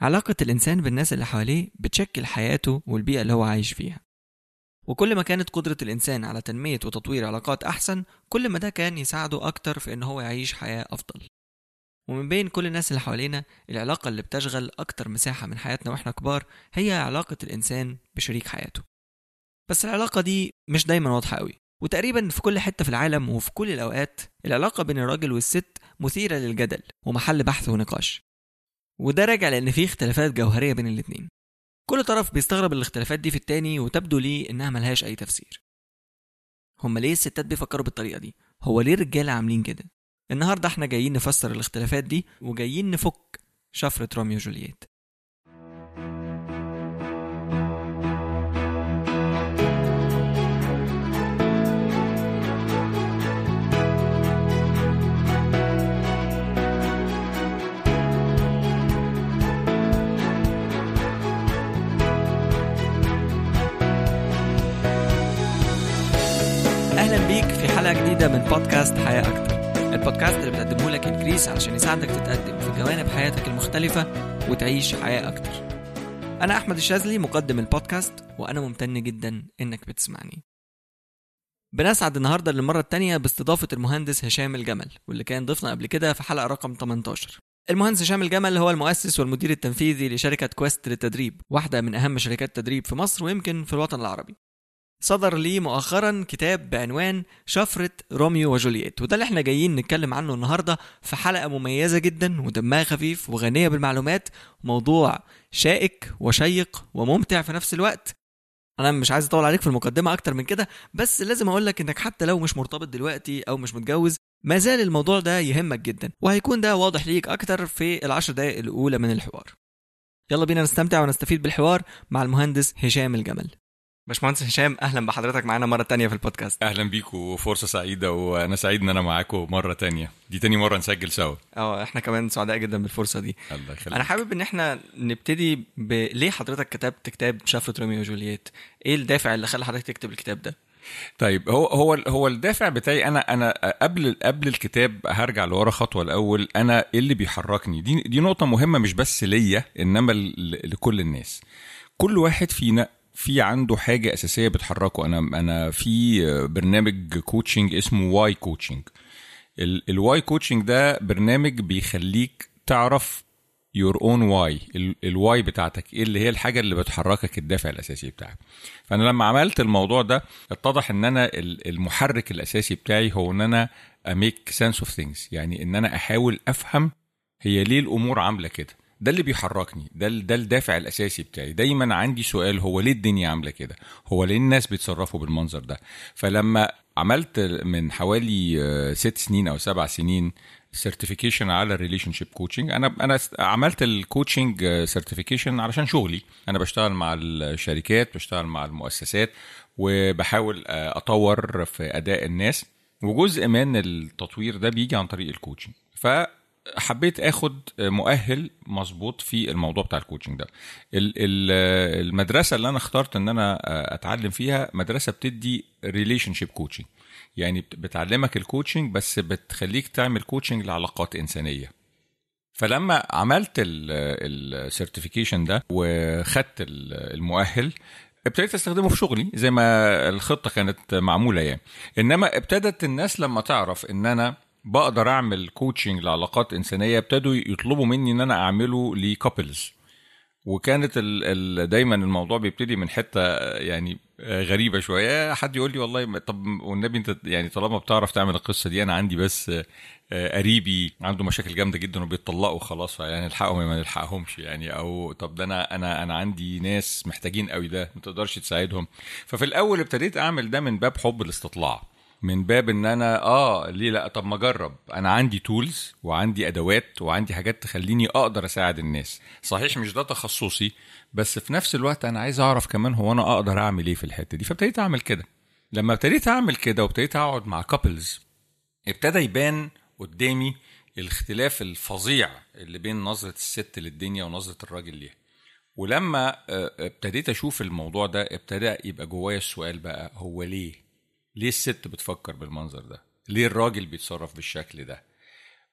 علاقة الإنسان بالناس اللي حواليه بتشكل حياته والبيئة اللي هو عايش فيها. وكل ما كانت قدرة الإنسان على تنمية وتطوير علاقات أحسن كل ما ده كان يساعده أكتر في إن هو يعيش حياة أفضل. ومن بين كل الناس اللي حوالينا العلاقة اللي بتشغل أكتر مساحة من حياتنا وإحنا كبار هي علاقة الإنسان بشريك حياته. بس العلاقة دي مش دايما واضحة قوي وتقريبا في كل حتة في العالم وفي كل الأوقات العلاقة بين الراجل والست مثيرة للجدل ومحل بحث ونقاش. وده راجع لأن في اختلافات جوهرية بين الاتنين كل طرف بيستغرب الاختلافات دي في التاني وتبدو ليه إنها ملهاش أي تفسير هما ليه الستات بيفكروا بالطريقة دي؟ هو ليه الرجالة عاملين كده؟ النهاردة إحنا جايين نفسر الاختلافات دي وجايين نفك شفرة روميو وجولييت حلقة جديدة من بودكاست حياة أكتر. البودكاست اللي بتقدمه لك إنكريس علشان يساعدك تتقدم في جوانب حياتك المختلفة وتعيش حياة أكتر. أنا أحمد الشاذلي مقدم البودكاست وأنا ممتن جدا إنك بتسمعني. بنسعد النهارده للمرة الثانية باستضافة المهندس هشام الجمل واللي كان ضيفنا قبل كده في حلقة رقم 18 المهندس هشام الجمل هو المؤسس والمدير التنفيذي لشركة كويست للتدريب واحدة من أهم شركات التدريب في مصر ويمكن في الوطن العربي. صدر لي مؤخرا كتاب بعنوان شفرة روميو وجولييت وده اللي إحنا جايين نتكلم عنه النهارده في حلقة مميزة جدا ودمها خفيف وغنية بالمعلومات موضوع شائك وشيق وممتع في نفس الوقت. أنا مش عايز أطول عليك في المقدمة أكتر من كده بس لازم أقول لك إنك حتى لو مش مرتبط دلوقتي أو مش متجوز ما زال الموضوع ده يهمك جدا وهيكون ده واضح ليك أكتر في العشر دقائق الأولى من الحوار. يلا بينا نستمتع ونستفيد بالحوار مع المهندس هشام الجمل. باشمهندس هشام أهلا بحضرتك معانا مرة تانية في البودكاست. أهلا بيكم وفرصة سعيدة وأنا سعيد إن أنا معاكم مرة تانية. دي تاني مرة نسجل سوا. آه إحنا كمان سعداء جدا بالفرصة دي. الله يخليك. أنا حابب إن إحنا نبتدي ب... ليه حضرتك كتبت كتاب شفرة روميو وجولييت؟ إيه الدافع اللي خلى حضرتك تكتب الكتاب ده؟ طيب هو هو هو الدافع بتاعي أنا أنا قبل قبل الكتاب هرجع لورا خطوة الأول. أنا إيه اللي بيحركني؟ دي دي نقطة مهمة مش بس ليا إنما لكل الناس. كل واحد فينا في عنده حاجة أساسية بتحركه. أنا أنا في برنامج coaching اسمه why coaching ال why coaching ده برنامج بيخليك تعرف your own why ال why بتاعتك. إيه اللي هي الحاجة اللي بتحركك الدافع الأساسي بتاعك. فأنا لما عملت الموضوع ده اتضح إن أنا ال- المحرك الأساسي بتاعي هو إن أنا a make sense of things يعني إن أنا أحاول أفهم هي ليه الأمور عاملة كده. ده اللي بيحركني ده ده الدافع الأساسي بتاعي. دايما عندي سؤال هو ليه الدنيا عاملة كده؟ هو ليه الناس بيتصرفوا بالمنظر ده؟ فلما عملت من حوالي آه، ست سنين أو سبع سنين certification على ال relationship coaching أنا أنا عملت ال coaching certification علشان شغلي. أنا بشتغل مع الشركات بشتغل مع المؤسسات وبحاول آه، أطور في أداء الناس. وجزء من التطوير ده بيجي عن طريق ال coaching فحبيت آخد مؤهل مظبوط في الموضوع بتاع ال coaching ده. ال- ال- المدرسة اللي أنا اخترت إن أنا أتعلم فيها مدرسة بتدي relationship coaching يعني بت- بتعلمك ال coaching بس بتخليك تعمل coaching لعلاقات إنسانية. فلما عملت ال certification ده وخدت ال- المؤهل ابتديت أستخدمه في شغلي زي ما الخطة كانت معمولة يعني. إنما ابتدت الناس لما تعرف إن أنا بقدر أعمل coaching لعلاقات إنسانية ابتدوا يطلبوا مني إن أنا أعمله ل couples وكانت ال ال دايما الموضوع بيبتدي من حتة يعني غريبة شوية. حد يقول لي والله طب والنبي أنت يعني طالما بتعرف تعمل القصة دي أنا عندي بس آه، قريبي عنده مشاكل جامدة جدا وبيتطلقوا خلاص يعني نلحقهم يا ما نلحقهمش يعني. أو طب ده أنا أنا أنا عندي ناس محتاجين قوي ده ما تقدرش تساعدهم. ففي الأول ابتديت أعمل ده من باب حب الاستطلاع. من باب إن أنا آه ليه لأ؟ طب ما أجرب. أنا عندي tools وعندي أدوات وعندي حاجات تخليني أقدر أساعد الناس. صحيح مش ده تخصصي بس في نفس الوقت أنا عايز أعرف كمان هو أنا أقدر أعمل إيه في الحتة دي. فابتديت أعمل كده. لما ابتديت أعمل كده وابتديت أقعد مع couples ابتدى يبان قدامي الاختلاف الفظيع اللي بين نظرة الست للدنيا ونظرة الراجل ليها. ولما آه، ابتديت أشوف الموضوع ده ابتدى يبقى جوايا السؤال بقى هو ليه؟ ليه الست بتفكر بالمنظر ده؟ ليه الراجل بيتصرف بالشكل ده؟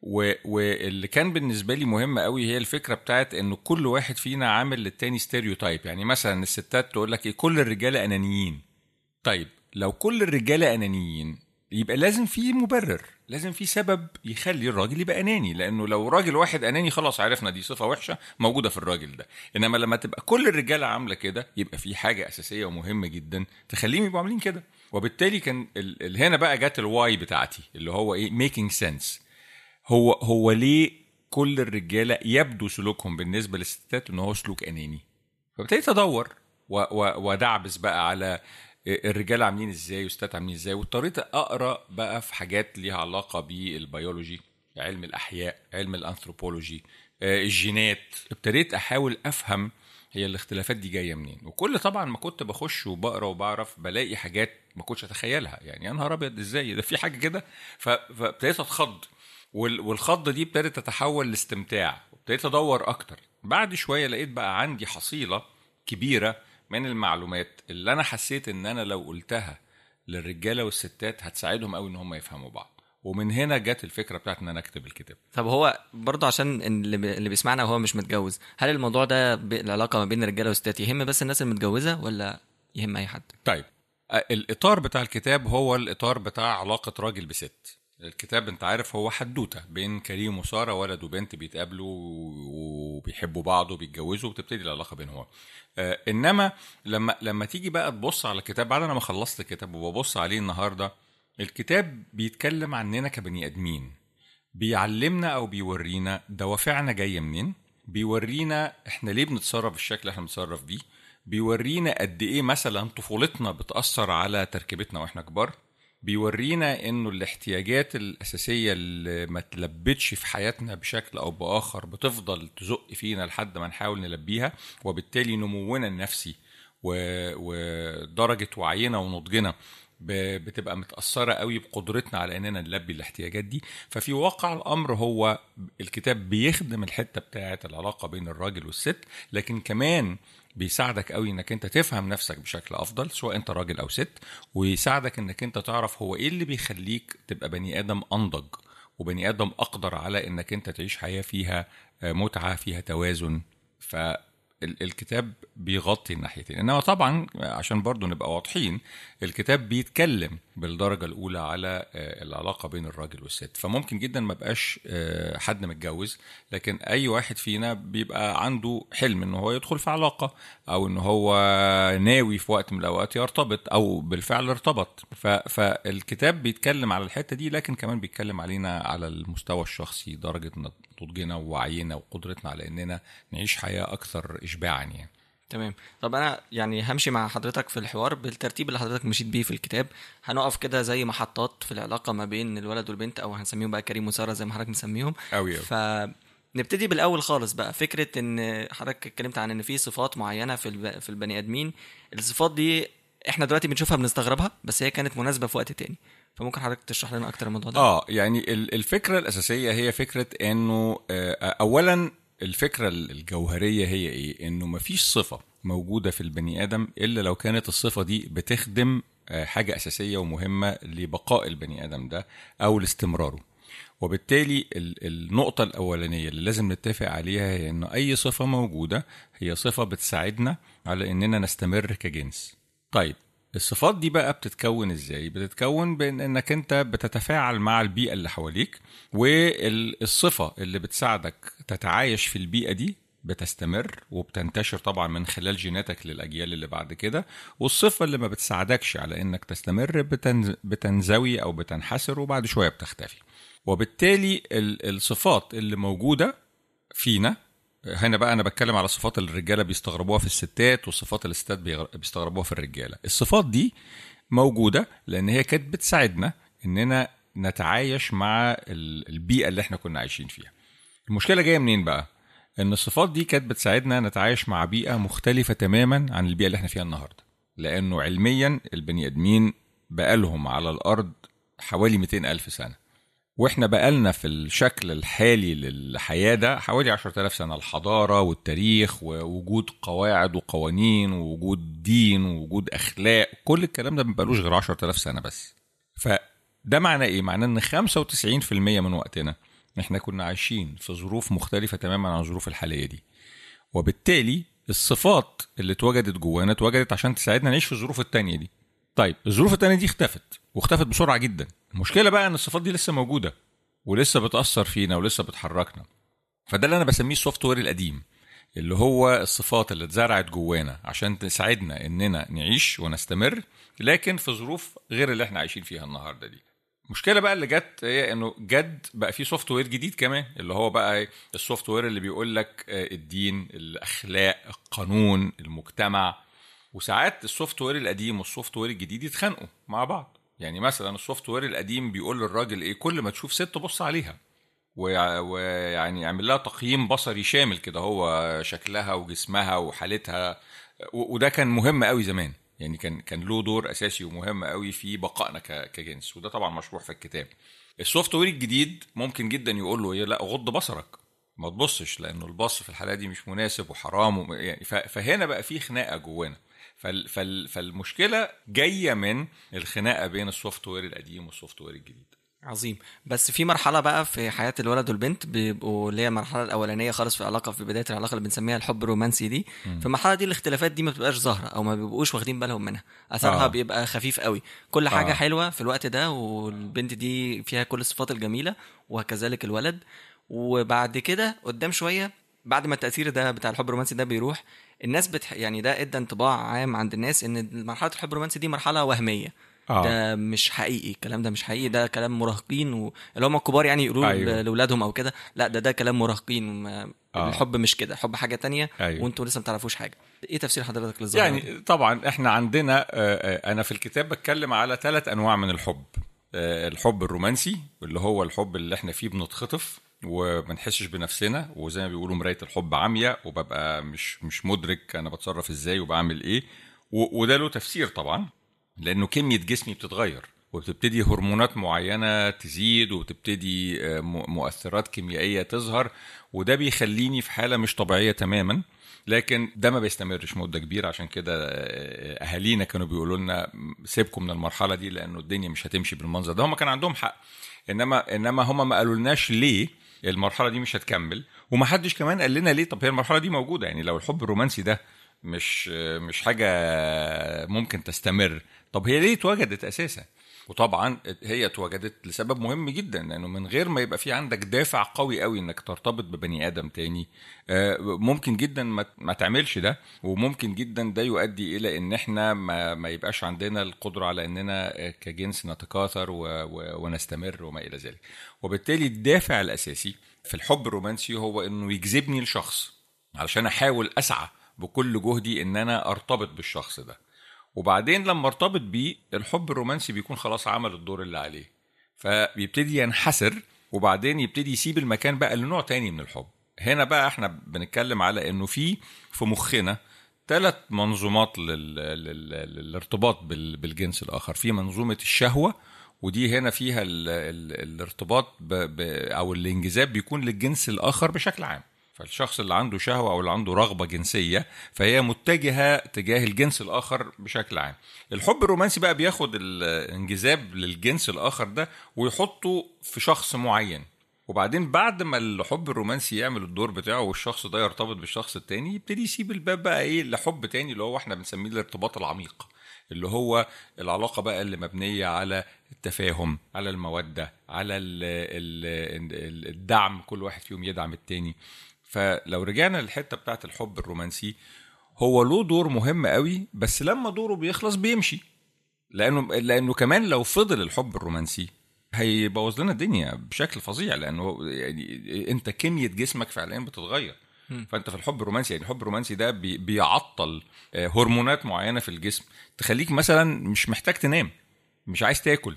و... واللي كان بالنسبة لي مهم قوي هي الفكرة بتاعت إنه كل واحد فينا عامل للتاني stereotype يعني مثلا الستات تقول لك إيه كل الرجالة أنانيين. طيب لو كل الرجالة أنانيين يبقى لازم في مبرر لازم في سبب يخلي الراجل يبقى أناني. لأنه لو راجل واحد أناني خلاص عرفنا دي صفة وحشة موجودة في الراجل ده. إنما لما تبقى كل الرجالة عاملة كده يبقى في حاجة أساسية ومهمة جدا تخليهم يبقوا عاملين كده. وبالتالي كان ال... هنا بقى جت ال why بتاعتي اللي هو إيه making sense هو هو ليه كل الرجالة يبدو سلوكهم بالنسبة للستات إن هو سلوك أناني؟ فابتديت ادور و... و... ودعبس بقى على الرجال عاملين إزاي والستات عاملين إزاي واضطريت أقرأ بقى في حاجات ليها علاقة بالبيولوجي علم الأحياء علم الانثروبولوجي الجينات. ابتديت أحاول أفهم هي الاختلافات دي جاية منين؟ وكل طبعا ما كنت بخش وبقرأ وبعرف بلاقي حاجات ما كنتش أتخيلها. يعني يا نهار أبيض إزاي؟ ده في حاجة كده؟ فابتديت أتخض. والخضه دي ابتدت تتحول لاستمتاع. وابتديت أدور أكتر. بعد شوية لقيت بقى عندي حصيلة كبيرة من المعلومات اللي أنا حسيت إن أنا لو قلتها للرجالة والستات هتساعدهم قوي إن هم يفهموا بعض. ومن هنا جت الفكرة بتاعت إن أنا أكتب الكتاب. طب هو برضه عشان اللي بيسمعنا وهو مش متجوز هل الموضوع ده العلاقة ما بين الرجالة والستات يهم بس الناس المتجوزة ولا يهم أي حد؟ طيب الإطار بتاع الكتاب هو الإطار بتاع علاقة راجل بست. الكتاب أنت عارف هو حدوتة بين كريم وسارة ولد وبنت بيتقابلوا وبيحبوا بعض وبيتجوزوا وبتبتدي العلاقة بينهم. آه إنما لما لما تيجي بقى تبص على الكتاب بعد أنا ما خلصت الكتاب وببص عليه النهارده الكتاب بيتكلم عننا كبني أدمين. بيعلمنا أو بيورينا دوافعنا جاية منين؟ بيورينا إحنا ليه بنتصرف بالشكل اللي إحنا بنتصرف بيه؟ بيورينا قد إيه مثلا طفولتنا بتأثر على تركيبتنا وإحنا كبار؟ بيورينا إنه الاحتياجات الأساسية اللي ما تلبتش في حياتنا بشكل أو بآخر بتفضل تزق فينا لحد ما نحاول نلبيها وبالتالي نمونا النفسي ودرجة وعينا ونضجنا. بتبقى متأثرة قوي بقدرتنا على إننا نلبي الاحتياجات دي. ففي واقع الأمر هو الكتاب بيخدم الحتة بتاعة العلاقة بين الراجل والست لكن كمان بيساعدك قوي إنك أنت تفهم نفسك بشكل أفضل سواء أنت راجل أو ست ويساعدك إنك أنت تعرف هو إيه اللي بيخليك تبقى بني آدم أنضج وبني آدم أقدر على إنك أنت تعيش حياة فيها متعة فيها توازن. ف الكتاب بيغطي الناحيتين. إنما طبعا عشان برضو نبقى واضحين الكتاب بيتكلم بالدرجة الأولى على العلاقة بين الراجل والست. فممكن جدا ما بقاش حد متجوز لكن أي واحد فينا بيبقى عنده حلم إن هو يدخل في علاقة أو إن هو ناوي في وقت من الأوقات يرتبط أو بالفعل ارتبط. فالكتاب بيتكلم على الحتة دي لكن كمان بيتكلم علينا على المستوى الشخصي درجة نضجنا ووعينا وقدرتنا على إننا نعيش حياة أكثر اشباعا يعني. تمام. طب أنا يعني همشي مع حضرتك في الحوار بالترتيب اللي حضرتك مشيت بيه في الكتاب. هنقف كده زي محطات في العلاقة ما بين الولد والبنت أو هنسميهم بقى كريم وسارة زي ما حضرتك مسميهم. أوي ف نبتدي بالأول خالص بقى. فكرة إن حضرتك اتكلمت عن إن في صفات معينة في الب... في البني آدمين. الصفات دي إحنا دلوقتي بنشوفها بنستغربها بس هي كانت مناسبة في وقت تاني. فممكن حضرتك تشرح لنا أكتر الموضوع ده؟ آه يعني الفكرة الأساسية هي فكرة إنه اولا الفكرة الجوهرية هي إيه إنه مفيش صفة موجودة في البني آدم إلا لو كانت الصفة دي بتخدم حاجة أساسية ومهمة لبقاء البني آدم ده أو لاستمراره وبالتالي النقطة الأولانية اللي لازم نتفق عليها هي إنه أي صفة موجودة هي صفة بتساعدنا على إننا نستمر كجنس. طيب الصفات دي بقى بتتكون إزاي؟ بتتكون بان إنك أنت بتتفاعل مع البيئة اللي حواليك والصفة اللي بتساعدك تتعايش في البيئة دي بتستمر وبتنتشر طبعا من خلال جيناتك للأجيال اللي بعد كده والصفة اللي ما بتساعدكش على إنك تستمر بتنز... بتنزوي أو بتنحسر وبعد شوية بتختفي وبالتالي الصفات اللي موجودة فينا هنا بقى أنا بتكلم على الصفات اللي الرجالة بيستغربوها في الستات والصفات اللي الستات بيستغربوها في الرجالة. الصفات دي موجودة لأن هي كانت بتساعدنا إننا نتعايش مع البيئة اللي إحنا كنا عايشين فيها. المشكلة جاية منين بقى؟ إن الصفات دي كانت بتساعدنا نتعايش مع بيئة مختلفة تماما عن البيئة اللي إحنا فيها النهارده. لأنه علميا البني آدمين بقالهم على الأرض حوالي 200 ألف سنة. وإحنا بقالنا في الشكل الحالي للحياة ده حوالي 10000 سنة الحضارة والتاريخ ووجود قواعد وقوانين ووجود دين ووجود أخلاق كل الكلام ده ما بقالوش غير 10000 سنة بس. فده معناه إيه؟ معناه إن 95% من وقتنا إحنا كنا عايشين في ظروف مختلفة تماما عن الظروف الحالية دي. وبالتالي الصفات اللي اتوجدت جوانا اتوجدت عشان تساعدنا نعيش في الظروف التانية دي. طيب الظروف التانية دي اختفت واختفت بسرعة جدا. المشكلة بقى إن الصفات دي لسه موجودة ولسه بتأثر فينا ولسه بتحركنا. فده اللي أنا بسميه السوفت وير القديم اللي هو الصفات اللي اتزرعت جوانا عشان تساعدنا إننا نعيش ونستمر لكن في ظروف غير اللي إحنا عايشين فيها النهارده دي. المشكلة بقى اللي جت هي إنه جد بقى في software جديد كمان اللي هو بقى ال software اللي بيقول لك الدين الأخلاق القانون المجتمع وساعات ال software القديم وال software الجديد يتخانقوا مع بعض. يعني مثلا ال software القديم بيقول للراجل إيه كل ما تشوف ست بص عليها. ويعني يعمل لها تقييم بصري شامل كده هو شكلها وجسمها وحالتها. وده كان مهم قوي زمان. يعني كان كان له دور أساسي ومهم قوي في بقائنا كجنس. وده طبعا مشروح في الكتاب. ال software الجديد ممكن جدا يقول له إيه لا غض بصرك. ما تبصش لأنه البص في الحالة دي مش مناسب وحرام يعني فهنا بقى في خناقة جوانا. فال فال فالمشكلة جاية من الخناقة بين ال software القديم وال software الجديد عظيم بس في مرحلة بقى في حياة الولد والبنت بيبقوا اللي هي المرحله الأولانية خالص في العلاقه في بداية العلاقة اللي بنسميها الحب الرومانسي دي م. في المرحلة دي الاختلافات دي ما بتبقاش ظاهرة أو ما بيبقوش واخدين بالهم منها أثرها آه. بيبقى خفيف قوي كل حاجة آه. حلوة في الوقت ده والبنت دي فيها كل الصفات الجميلة وكذلك الولد وبعد كده قدام شوية بعد ما التأثير ده بتاع الحب الرومانسي ده بيروح الناس بتح... يعني ده إدى انطباع عام عند الناس إن مرحلة الحب الرومانسي دي مرحلة وهمية آه. ده مش حقيقي الكلام ده مش حقيقي ده كلام مراهقين و... اللي هم الكبار يعني يقولوا أيوه. لأولادهم أو كده لا ده ده كلام مراهقين آه. الحب مش كده الحب حاجة تانية أيوه. وأنتوا لسه ما تعرفوش حاجة إيه تفسير حضرتك للظاهرة يعني طبعا إحنا عندنا أنا في الكتاب بتكلم على ثلاث أنواع من الحب الحب الرومانسي اللي هو الحب اللي إحنا فيه بنتخطف وما نحسش بنفسنا وزي ما بيقولوا مراية الحب عمياء وببقى مش مش مدرك أنا بتصرف إزاي وبعمل إيه. وده له تفسير طبعا لأنه كمية جسمي بتتغير وبتبتدي هرمونات معينة تزيد وبتبتدي مؤثرات كيميائية تظهر وده بيخليني في حالة مش طبيعية تماما. لكن ده ما بيستمرش مدة كبيرة عشان كده أهالينا كانوا بيقولوا لنا سيبكم من المرحلة دي لأنه الدنيا مش هتمشي بالمنظر ده. هم كان عندهم حق إنما إنما هم ما قالولناش ليه. المرحلة دي مش هتكمل. ومحدش كمان قال لنا ليه طب هي المرحلة دي موجودة. يعني لو الحب الرومانسي ده مش مش حاجة ممكن تستمر طب هي ليه اتوجدت أساسا؟ وطبعا هي اتوجدت لسبب مهم جدا لأنه من غير ما يبقى في عندك دافع قوي قوي إنك ترتبط ببني آدم تاني ممكن جدا ما تعملش ده وممكن جدا ده يؤدي إلى إن إحنا ما, ما يبقاش عندنا القدرة على إننا كجنس نتكاثر ونستمر وما إلى ذلك. وبالتالي الدافع الأساسي في الحب الرومانسي هو إنه يجذبني لشخص علشان أحاول أسعى بكل جهدي إن أنا أرتبط بالشخص ده. وبعدين لما ارتبط بيه الحب الرومانسي بيكون خلاص عمل الدور اللي عليه. فبيبتدي ينحسر وبعدين يبتدي يسيب المكان بقى لنوع تاني من الحب. هنا بقى إحنا بنتكلم على إنه في في مخنا ثلاث منظومات لل... لل... للارتباط بال... بالجنس الآخر. في منظومة الشهوة ودي هنا فيها ال... ال... الارتباط. أو الانجذاب بيكون للجنس الآخر بشكل عام. فالشخص اللي عنده شهوة أو اللي عنده رغبة جنسية فهي متجهة تجاه الجنس الآخر بشكل عام. الحب الرومانسي بقى بياخد الانجذاب للجنس الآخر ده ويحطه في شخص معين. وبعدين بعد ما الحب الرومانسي يعمل الدور بتاعه والشخص ده يرتبط بالشخص التاني يبتدي يسيب الباب بقى إيه لحب تاني اللي هو إحنا بنسميه الارتباط العميق اللي هو العلاقة بقى اللي مبنية على التفاهم على المودة على الدعم كل واحد فيهم يدعم التاني. فلو رجعنا للحتة بتاعت الحب الرومانسي هو له دور مهم قوي بس لما دوره بيخلص بيمشي. لأنه لأنه كمان لو فضل الحب الرومانسي هيبوظ لنا الدنيا بشكل فظيع. لأنه يعني أنت كيميا جسمك فعليا بتتغير. فأنت في الحب الرومانسي يعني الحب الرومانسي ده بي بيعطل هرمونات معينة في الجسم. تخليك مثلا مش محتاج تنام مش عايز تاكل.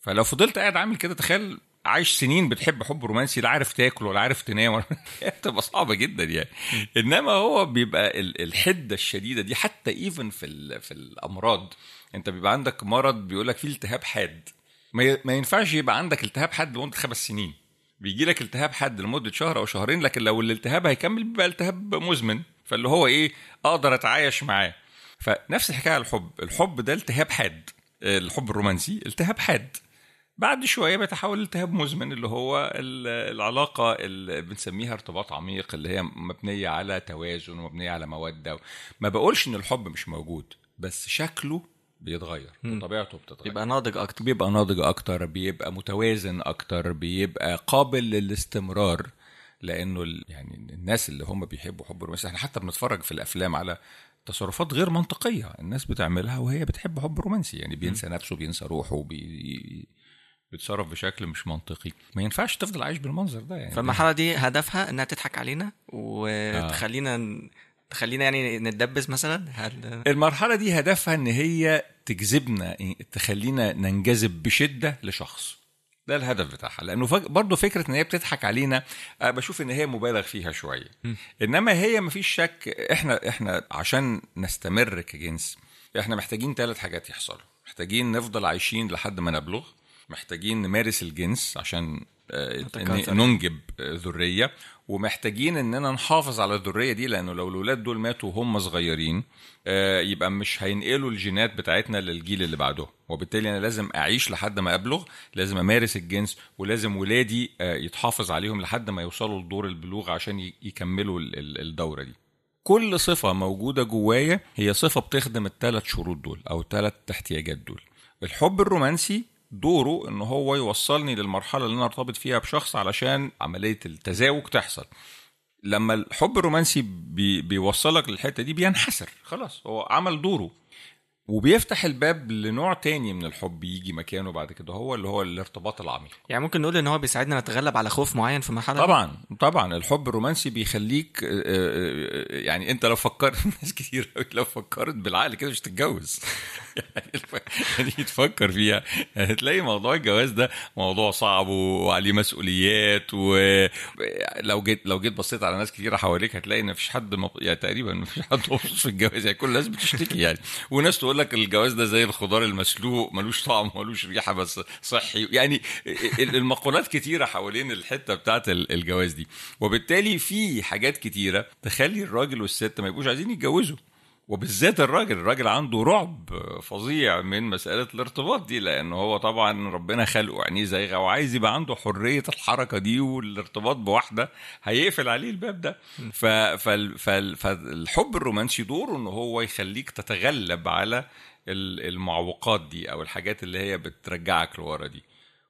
فلو فضلت قاعد عامل كده تخيل عايش سنين بتحب حب رومانسي لا عارف تاكل ولا عارف تنام بتبقى صعبة جدا يعني. إنما هو بيبقى الحدة الشديدة دي حتى even في في الأمراض. أنت بيبقى عندك مرض بيقول لك فيه التهاب حاد. ما ينفعش يبقى عندك التهاب حاد لمدة خمس سنين. بيجي لك التهاب حاد لمدة شهر أو شهرين لكن لو الالتهاب هيكمل بيبقى التهاب مزمن. فاللي هو إيه؟ أقدر أتعايش معاه. فنفس الحكاية الحب. الحب ده التهاب حاد. الحب الرومانسي التهاب حاد. بعد شوية بيتحول لالتهاب مزمن اللي هو العلاقة اللي بنسميها ارتباط عميق اللي هي مبنية على توازن ومبنية على مودة. ما بقولش إن الحب مش موجود بس شكله بيتغير وطبيعته بتتغير. يبقى ناضج أكتر. بيبقى ناضج أكتر بيبقى متوازن أكتر بيبقى قابل للاستمرار لأنه يعني الناس اللي هم بيحبوا حب الرومانسي إحنا حتى بنتفرج في الأفلام على تصرفات غير منطقية الناس بتعملها وهي بتحب حب رومانسي يعني بينسى نفسه بينسى روحه بي بيتصرف بشكل مش منطقي. ما ينفعش تفضل عايش بالمنظر ده يعني. فالمرحلة دي هدفها إنها تضحك علينا وتخلينا آه. تخلينا يعني نتدبس مثلا؟ هل... المرحلة دي هدفها إن هي تجذبنا تخلينا ننجذب بشدة لشخص. ده الهدف بتاعها. لأنه فج... برضه فكرة إن هي بتضحك علينا بشوف إن هي مبالغ فيها شوية. إنما هي مفيش شك إحنا إحنا عشان نستمر كجنس إحنا محتاجين ثلاث حاجات يحصلوا. محتاجين نفضل عايشين لحد ما نبلغ. محتاجين نمارس الجنس عشان ننجب ذرية ومحتاجين إننا نحافظ على الذرية دي لأنه لو الأولاد دول ماتوا وهم صغيرين يبقى مش هينقلوا الجينات بتاعتنا للجيل اللي بعده. وبالتالي أنا لازم أعيش لحد ما أبلغ لازم أمارس الجنس ولازم ولادي يتحافظ عليهم لحد ما يوصلوا لدور البلوغ عشان يكملوا الدورة دي. كل صفة موجودة جوايا هي صفة بتخدم الثلاث شروط دول أو الثلاث احتياجات دول. الحب الرومانسي دوره إن هو يوصلني للمرحلة اللي أنا ارتبط فيها بشخص علشان عملية التزاوج تحصل. لما الحب الرومانسي بي بيوصلك للحتة دي بينحسر خلاص هو عمل دوره. وبيفتح الباب لنوع تاني من الحب يجي مكانه بعد كده هو اللي هو الارتباط العميق. يعني ممكن نقول إن هو بيساعدنا نتغلب على خوف معين في مرحلة طبعا طبعا. الحب الرومانسي بيخليك يعني أنت لو فكرت ناس كتير لو فكرت بالعقل كده مش تتجوز يعني تفكر فيها. هتلاقي موضوع الجواز ده موضوع صعب وعليه مسؤوليات ولو جيت لو جيت بصيت على ناس كتيرة حواليك هتلاقي إن مفيش حد مب... يعني تقريبا مفيش حد مبسوط في الجواز. يعني كل الناس بتشتكي يعني. وناس تقول لك الجواز ده زي الخضار المسلوق ملوش طعم ملوش ريحة بس صحي. يعني المقولات كتيرة حوالين الحتة بتاعت الجواز دي. وبالتالي في حاجات كتيرة تخلي الراجل والست ما يبقوش عايزين يتجوزوا. وبالذات الراجل الراجل عنده رعب فظيع من مسألة الارتباط دي لأن هو طبعا ربنا خلقه عينيه زيغة وعايز يبقى عنده حرية الحركة دي والارتباط بواحدة هيقفل عليه الباب ده. فالحب الرومانسي دوره إن هو يخليك تتغلب على المعوقات دي أو الحاجات اللي هي بترجعك لورا دي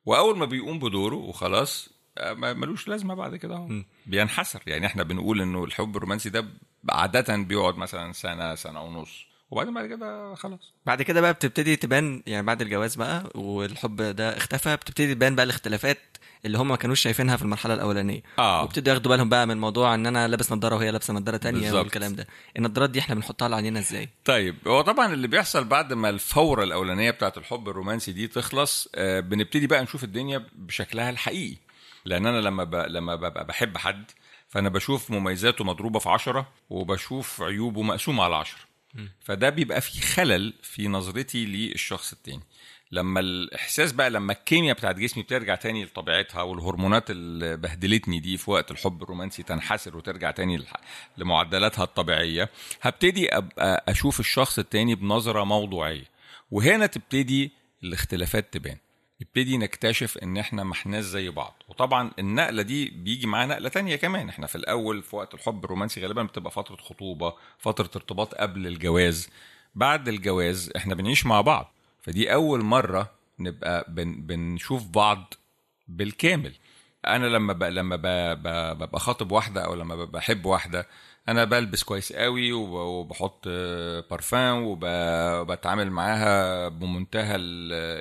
وأول ما بيقوم بدوره وخلاص ملوش لازمة بعد كده اهو. بينحسر يعني إحنا بنقول انه الحب الرومانسي ده عادة بيقعد مثلا سنة سنة ونص. وبعدين بعد كده خلاص. بعد كده بقى بتبتدي تبان يعني بعد الجواز بقى والحب ده اختفى بتبتدي تبان بقى الاختلافات اللي هم ما كانوش شايفينها في المرحلة الأولانية. آه. وابتدوا ياخدوا بالهم بقى من موضوع إن أنا لابس نظارة وهي لابسة نظارة تانية بالظبط. والكلام ده. النظارات دي إحنا بنحطها على عينينا إزاي؟ طيب هو طبعا اللي بيحصل بعد ما الفورة الأولانية بتاعت الحب الرومانسي دي تخلص آه بنبتدي بقى نشوف الدنيا بشكلها الحقيقي. لأن أنا لما ب... لما ببقى بحب حد فانا بشوف مميزاته مضروبة في عشرة وبشوف عيوبه مقسومة على عشرة. فده بيبقى في خلل في نظرتي للشخص التاني. لما الإحساس بقى لما الكيمياء بتاعت جسمي بترجع تاني لطبيعتها والهرمونات اللي بهدلتني دي في وقت الحب الرومانسي تنحسر وترجع تاني لمعدلاتها الطبيعية هبتدي أبقى أشوف الشخص التاني بنظرة موضوعية. وهنا تبتدي الاختلافات تبان. يبتدي نكتشف إن إحنا ما احناش زي بعض. وطبعا النقلة دي بيجي معاها نقلة تانية كمان. إحنا في الأول في وقت الحب الرومانسي غالبا بتبقى فترة خطوبة فترة ارتباط قبل الجواز. بعد الجواز إحنا بنعيش مع بعض. فدي أول مرة نبقى بن بنشوف بعض بالكامل. أنا لما ب... لما. ببقى خاطب واحدة أو لما ببقى بحب واحدة أنا بلبس كويس قوي وب... وبحط آه، بارفان وب... وبتعامل معاها بمنتهى.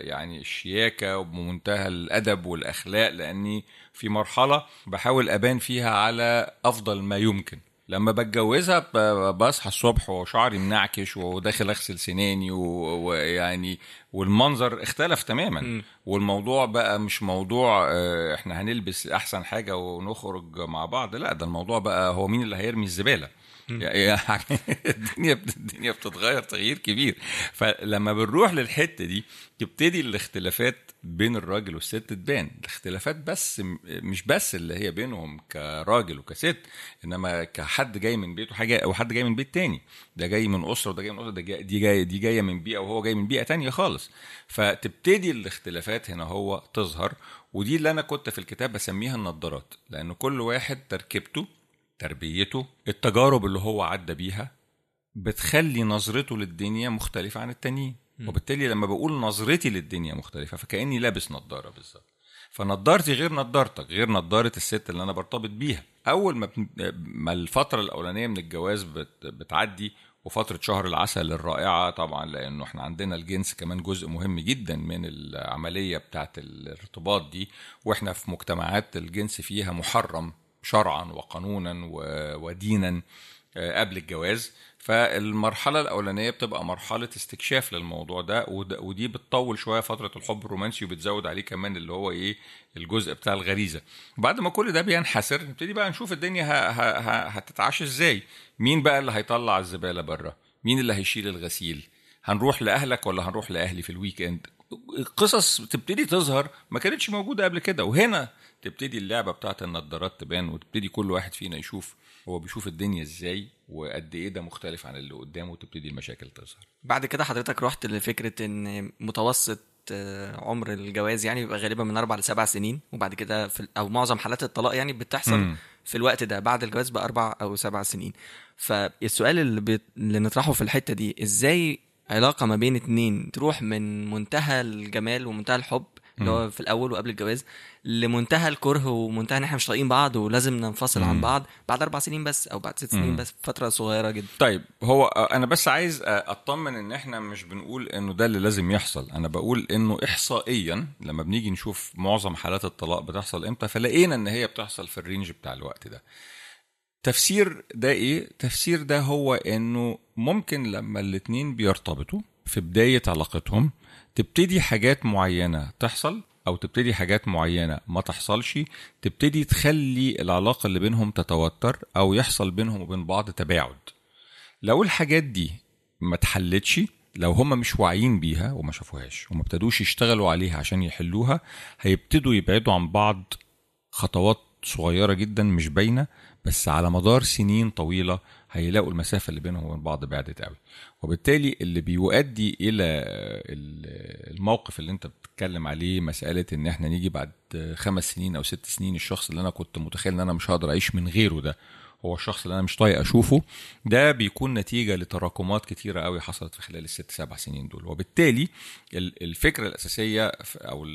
يعني الشياكة وبمنتهى الأدب والأخلاق لأني في مرحلة بحاول أبان فيها على أفضل ما يمكن لما بتجوزها بصحى الصبح وشعري منعكش وداخل اغسل سناني ويعني والمنظر اختلف تماما. والموضوع بقى مش موضوع آه، إحنا هنلبس احسن حاجة ونخرج مع بعض لا ده الموضوع بقى هو مين اللي هيرمي الزبالة. يعني الدنيا الدنيا بتتغير تغيير كبير. فلما بنروح للحتة دي تبتدي الاختلافات بين الراجل والست تبان. الاختلافات بس مش بس اللي هي بينهم كراجل وكست إنما كحد جاي من بيته حاجة أو حد جاي من بيت تاني. ده جاي من أسرة وده جاي من أسرة ده جاي دي جاية دي جاية من بيئة وهو جاي من بيئة تانية خالص. فتبتدي الاختلافات هنا هو تظهر ودي اللي أنا كنت في الكتاب بسميها النضارات لأن كل واحد تركيبته تربيته التجارب اللي هو عدى بيها بتخلي نظرته للدنيا مختلفة عن التانيين. وبالتالي لما بقول نظرتي للدنيا مختلفة فكأني لابس نظارة بالظبط. فنضارتي غير نضارتك غير نضارة الست اللي أنا برتبط بيها. أول ما, ما الفترة الأولانية من الجواز بت... بتعدي وفترة شهر العسل الرائعة طبعا لأنه إحنا عندنا الجنس كمان جزء مهم جدا من العملية بتاعت الارتباط دي وإحنا في مجتمعات الجنس فيها محرم. شرعا وقانونا ودينا قبل الجواز. فالمرحلة الأولانية بتبقى مرحلة استكشاف للموضوع ده ودي بتطول شوية فترة الحب الرومانسي وبتزود عليه كمان اللي هو إيه الجزء بتاع الغريزة. بعد ما كل ده بينحسر نبتدي بقى نشوف الدنيا هتتعاش إزاي. مين بقى اللي هيطلع الزبالة بره؟ مين اللي هيشيل الغسيل؟ هنروح لأهلك ولا هنروح لأهلي في ال weekend قصص تبتدي تظهر ما كانتش موجودة قبل كده. وهنا تبتدي اللعبة بتاعت النضارات تبان وتبتدي كل واحد فينا يشوف هو بيشوف الدنيا إزاي وقد إيه ده مختلف عن اللي قدامه وتبتدي المشاكل تظهر بعد كده حضرتك رحت لفكرة إن متوسط عمر الجواز يعني بيبقى غالبا من أربع لسبع سنين وبعد كده في أو معظم حالات الطلاق يعني بتحصل م. في الوقت ده بعد الجواز باربع أو سبع سنين فالسؤال اللي, بي... اللي نطرحه في الحتة دي إزاي علاقة ما بين اتنين تروح من منتهى الجمال ومنتهى الحب اللي هو في الأول وقبل الجواز لمنتهى الكره ومنتهى إن إحنا مش طايقين بعض ولازم ننفصل مم. عن بعض بعد أربع سنين بس أو بعد ست سنين مم. بس فترة صغيرة جدا. طيب هو أنا بس عايز أطمن إن إحنا مش بنقول إنه ده اللي لازم يحصل. أنا بقول إنه احصائيا لما بنيجي نشوف معظم حالات الطلاق بتحصل إمتى فلقينا إن هي بتحصل في الرينج بتاع الوقت ده. تفسير ده إيه؟ تفسير ده هو إنه ممكن لما الاتنين بيرتبطوا في بداية علاقتهم تبتدي حاجات معينة تحصل أو تبتدي حاجات معينة ما تحصلش تبتدي تخلي العلاقة اللي بينهم تتوتر أو يحصل بينهم وبين بعض تباعد. لو الحاجات دي ما اتحلتش لو هم مش واعيين بيها وما شافوهاش وما ابتدوش يشتغلوا عليها عشان يحلوها هيبتدوا يبعدوا عن بعض خطوات صغيرة جدا مش باينة بس على مدار سنين طويلة هيلاقوا المسافة اللي بينهم وبين بعض بعدت قوي. وبالتالي اللي بيؤدي إلى الموقف اللي أنت بتتكلم عليه مسألة إن إحنا نيجي بعد خمس سنين أو ست سنين الشخص اللي أنا كنت متخيل إن أنا مش هقدر أعيش من غيره ده هو الشخص اللي أنا مش طايق أشوفه ده بيكون نتيجة لتراكمات كتيرة قوي حصلت في خلال الست سبع سنين دول. وبالتالي الفكرة الأساسية أو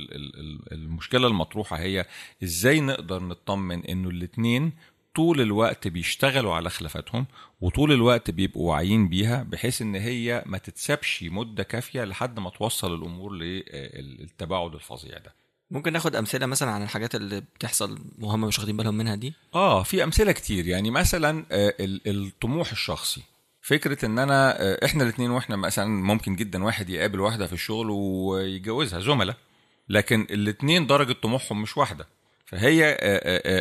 المشكلة المطروحة هي إزاي نقدر نطمن إنه الاثنين طول الوقت بيشتغلوا على خلافاتهم وطول الوقت بيبقوا واعيين بيها بحيث إن هي ما تتسابش مدة كافية لحد ما توصل الأمور للتباعد الفظيع ده. ممكن ناخد أمثلة مثلا عن الحاجات اللي بتحصل وهم مش واخدين بالهم منها دي؟ آه في أمثلة كتير. يعني مثلا الطموح الشخصي. فكرة إن أنا إحنا الاثنين وإحنا مثلا ممكن جدا واحد يقابل واحدة في الشغل ويتجوزها زملاء. لكن الاثنين درجة طموحهم مش واحدة. فهي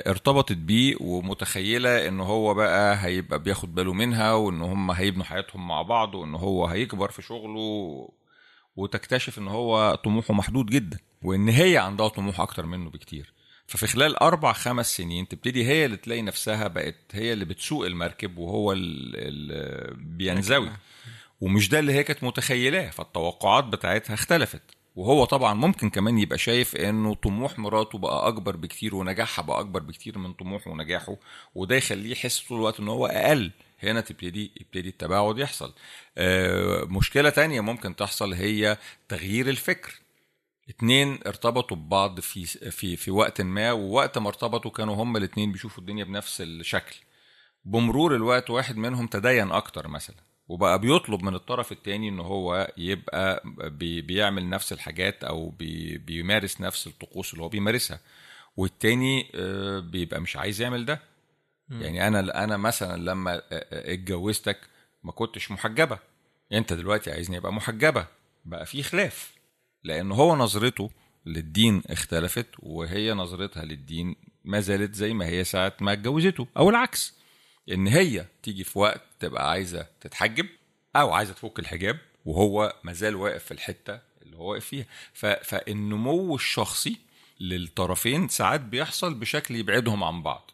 ارتبطت بيه ومتخيلة إن هو بقى هيبقى بياخد باله منها وإن هم هيبنوا حياتهم مع بعض وإن هو هيكبر في شغله وتكتشف إن هو طموحه محدود جدا وإن هي عندها طموح أكتر منه بكتير. ففي خلال أربع خمس سنين تبتدي هي اللي تلاقي نفسها بقت هي اللي بتسوق المركب وهو اللي بينزوي. ومش ده اللي هي كانت متخيلاه فالتوقعات بتاعتها اختلفت. وهو طبعا ممكن كمان يبقى شايف إنه طموح مراته بقى أكبر بكتير ونجاحها بقى أكبر بكتير من طموحه ونجاحه وده يخليه يحس طول الوقت إن هو أقل هنا تبتدي يبتدي التباعد يحصل. آه مشكلة تانية ممكن تحصل هي تغيير الفكر. اتنين ارتبطوا ببعض في في في وقت ما ووقت ما ارتبطوا كانوا هما الاتنين بيشوفوا الدنيا بنفس الشكل. بمرور الوقت واحد منهم تدين أكتر مثلا. وبقى بيطلب من الطرف التاني إن هو يبقى بي بيعمل نفس الحاجات أو بي بيمارس نفس الطقوس اللي هو بيمارسها. والتاني بيبقى مش عايز يعمل ده. م. يعني أنا أنا مثلا لما اتجوزتك ما كنتش محجبة. أنت دلوقتي عايزني أبقى محجبة. بقى في خلاف. لأن هو نظرته للدين اختلفت وهي نظرتها للدين ما زالت زي ما هي ساعة ما اتجوزته. أو العكس. ان هي تيجي في وقت تبقى عايزة تتحجب أو عايزة تفك الحجاب وهو مازال واقف في الحتة اللي هو واقف فيها. فالنمو الشخصي للطرفين ساعات بيحصل بشكل يبعدهم عن بعض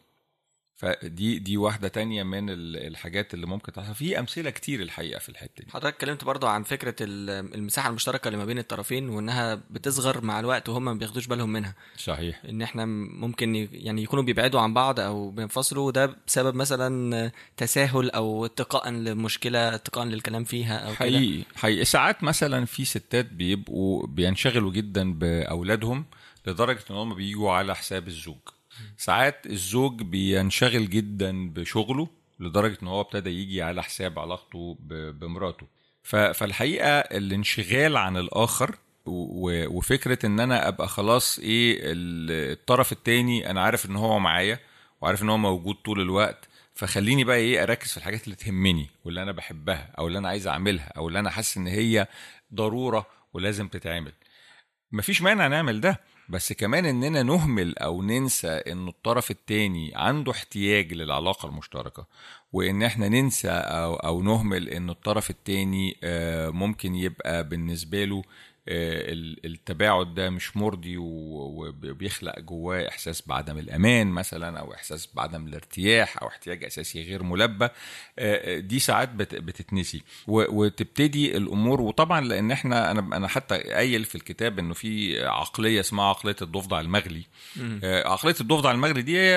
فدي دي واحدة تانية من ال- الحاجات اللي ممكن تحصل. في أمثلة كتير الحقيقة في الحتة دي. حضرتك اتكلمت برضو عن فكرة ال- المساحة المشتركة اللي ما بين الطرفين وإنها بتصغر مع الوقت وهم ما بياخدوش بالهم منها. صحيح. إن إحنا ممكن يعني يكونوا بيبعدوا عن بعض أو بينفصلوا وده بسبب مثلا تساهل أو اتقاء لمشكلة اتقاء للكلام فيها أو كده. حقيقي حقيقي. ساعات مثلا في ستات بيبقوا بينشغلوا جدا بأولادهم لدرجة إن هم بيجوا على حساب الزوج. ساعات الزوج بينشغل جدا بشغله لدرجة إن هو ابتدى يجي على حساب علاقته بمراته. فالحقيقة الانشغال عن الآخر وفكرة إن أنا أبقى خلاص إيه ال- الطرف التاني أنا عارف إن هو معايا وعارف إن هو موجود طول الوقت فخليني بقى إيه أركز في الحاجات اللي تهمني واللي أنا بحبها أو اللي أنا عايز أعملها أو اللي أنا حاسس إن هي ضرورة ولازم تتعمل. مفيش مانع نعمل ده. بس كمان إننا نهمل أو ننسى ان الطرف التاني عنده احتياج للعلاقة المشتركة وإن إحنا ننسى أو أو نهمل إن الطرف التاني آه، ممكن يبقى بالنسبة له التباعد ده مش مرضي وبيخلق جواه إحساس بعدم الأمان مثلا أو إحساس بعدم الارتياح أو احتياج أساسي غير ملبى آه، دي ساعات بت- بتتنسي. وتبتدي الأمور وطبعا لأن إحنا أنا أنا حتى قايل في الكتاب إنه في عقلية اسمها عقلية الضفدع المغلي. آه، عقلية الضفدع المغلي دي هي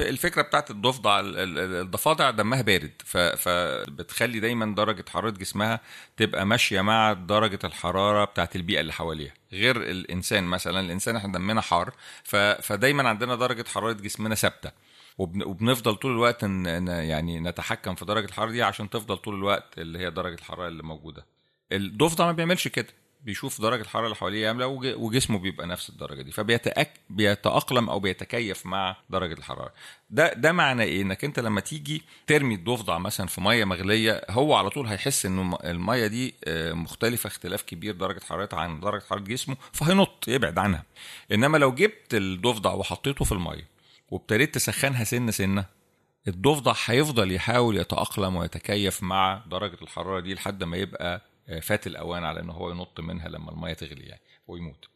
الفكرة بتاعت الضفدع ال- ال- ال- الضفادع دمها بارد. فبتخلي دايما درجة حرارة جسمها تبقى ماشية مع درجة الحرارة بتاعت البيئة اللي حواليها. غير الإنسان مثلا الإنسان إحنا دمنا حار ف- فدايما عندنا درجة حرارة جسمنا ثابتة. وبن- وبنفضل طول الوقت ن- يعني نتحكم في درجة الحرارة دي عشان تفضل طول الوقت اللي هي درجة الحرارة اللي موجودة. الضفدع ما بيعملش كده. بيشوف درجة الحرارة اللي حواليه عامله وج- وجسمه بيبقى نفس الدرجة دي فبيتأك بيتأقلم أو بيتكيف مع درجة الحرارة. ده ده معنى إيه؟ إنك أنت لما تيجي ترمي الضفدع مثلا في مية مغلية هو على طول هيحس إنه م- المية دي آه، مختلفة اختلاف كبير درجة حرارتها عن درجة حرارة جسمه فهينط يبعد عنها. إنما لو جبت الضفدع وحطيته في المية وابتديت تسخنها سنة سنة الضفدع هيفضل يحاول يتأقلم ويتكيف مع درجة الحرارة دي لحد ما يبقى فات الأوان على إن هو ينط منها لما المية تغلي يعني ويموت.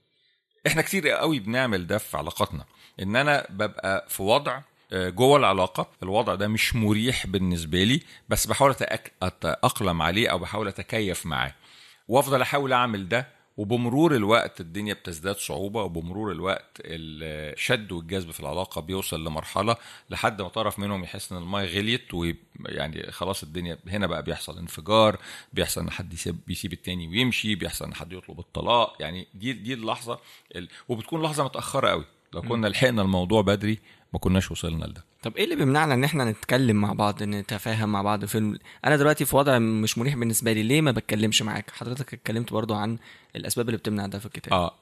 إحنا كتير قوي بنعمل ده في علاقاتنا إن أنا ببقى في وضع آه، جوه العلاقة الوضع ده مش مريح بالنسبة لي بس بحاول أتأقلم عليه أو بحاول أتكيف معاه وأفضل أحاول أعمل ده وبمرور الوقت الدنيا بتزداد صعوبة وبمرور الوقت الشد والجذب في العلاقة بيوصل لمرحلة لحد ما طرف منهم يحس إن المايه غليت ويعني خلاص الدنيا هنا بقى بيحصل انفجار بيحصل إن حد يسيب بيسيب التاني ويمشي بيحصل إن حد يطلب الطلاق. يعني دي دي اللحظة ال... وبتكون لحظة متأخرة قوي. لو كنا لحقنا الموضوع بدري ما كناش وصلنا لده. طب إيه اللي بيمنعنا إن إحنا نتكلم مع بعض نتفاهم مع بعض في. أنا دلوقتي في وضع مش مريح بالنسبة لي ليه ما بتكلمش معاك؟ حضرتك اتكلمت برضو عن الأسباب اللي بتمنع ده في الكتاب. آه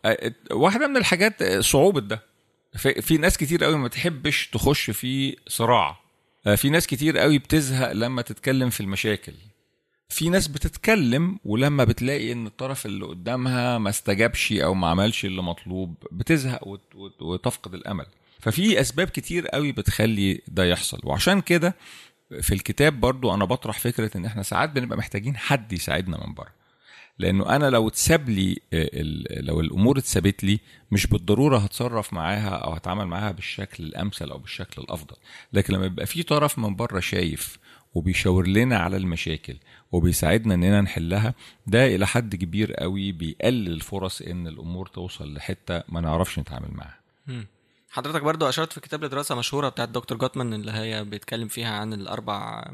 واحدة من الحاجات آه، صعوبة ده. في, في ناس كتير قوي ما تحبش تخش في صراع. آه، في ناس كتير قوي بتزهق لما تتكلم في المشاكل. في ناس بتتكلم ولما بتلاقي إن الطرف اللي قدامها ما استجابش أو ما عملش اللي مطلوب بتزهق وت- وت- وتفقد الأمل. ففي أسباب كتير قوي بتخلي ده يحصل. وعشان كده في الكتاب برضو أنا بطرح فكرة إن إحنا ساعات بنبقى محتاجين حد يساعدنا من بره. لأنه أنا لو اتساب لي لو الأمور اتسابت لي مش بالضرورة هتصرف معاها أو هتعامل معاها بالشكل الأمثل أو بالشكل الأفضل. لكن لما يبقى في طرف من بره شايف وبيشاور لنا على المشاكل وبيساعدنا إننا نحلها ده إلى حد كبير قوي بيقلل الفرص إن الأمور توصل لحتة ما نعرفش نتعامل معاها. حضرتك برضو أشرت في كتاب لدراسة مشهورة بتاعت دكتور جوتمان اللي هي بيتكلم فيها عن الاربع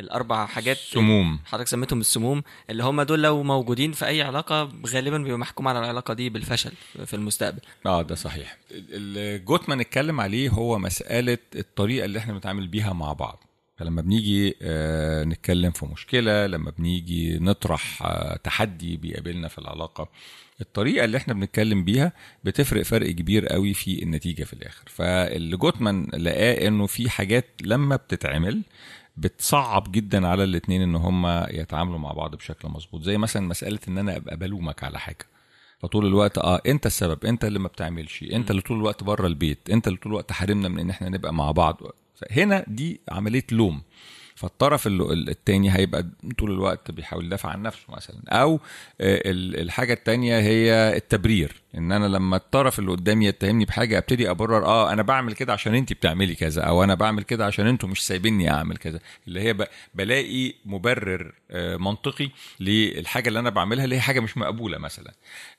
الأربع حاجات سموم. حضرتك سميتهم السموم اللي هم دول لو موجودين في أي علاقة غالبا بيبقى محكوم على العلاقة دي بالفشل في المستقبل. آه ده صحيح. اللي جوتمان اتكلم عليه هو مسألة الطريقة اللي إحنا بنتعامل بيها مع بعض. فلما بنيجي آه، نتكلم في مشكلة لما بنيجي نطرح آه، تحدي بيقابلنا في العلاقة الطريقة اللي إحنا بنتكلم بيها بتفرق فرق كبير قوي في النتيجة في الآخر. فاللي جوتمان لقاه إنه في حاجات لما بتتعمل بتصعب جدا على الاتنين إن هم يتعاملوا مع بعض بشكل مظبوط. زي مثلا مسألة إن أنا أبقى بلومك على حاجة. فطول الوقت آه أنت السبب أنت اللي ما بتعملش أنت اللي طول الوقت بره البيت أنت اللي طول الوقت حارمنا من إن إحنا نبقى مع بعض. هنا دي عملية لوم. فالطرف ال- التاني هيبقى طول الوقت بيحاول يدافع عن نفسه مثلا أو آه، ال- الحاجة التانية هي التبرير. إن أنا لما الطرف اللي قدامي يتهمني بحاجة أبتدي أبرر آه أنا بعمل كده عشان انت بتعملي كذا أو أنا بعمل كده عشان أنتوا مش سايبيني أعمل كذا. اللي هي بلاقي مبرر آه، منطقي للحاجة اللي أنا بعملها اللي هي حاجة مش مقبولة مثلا.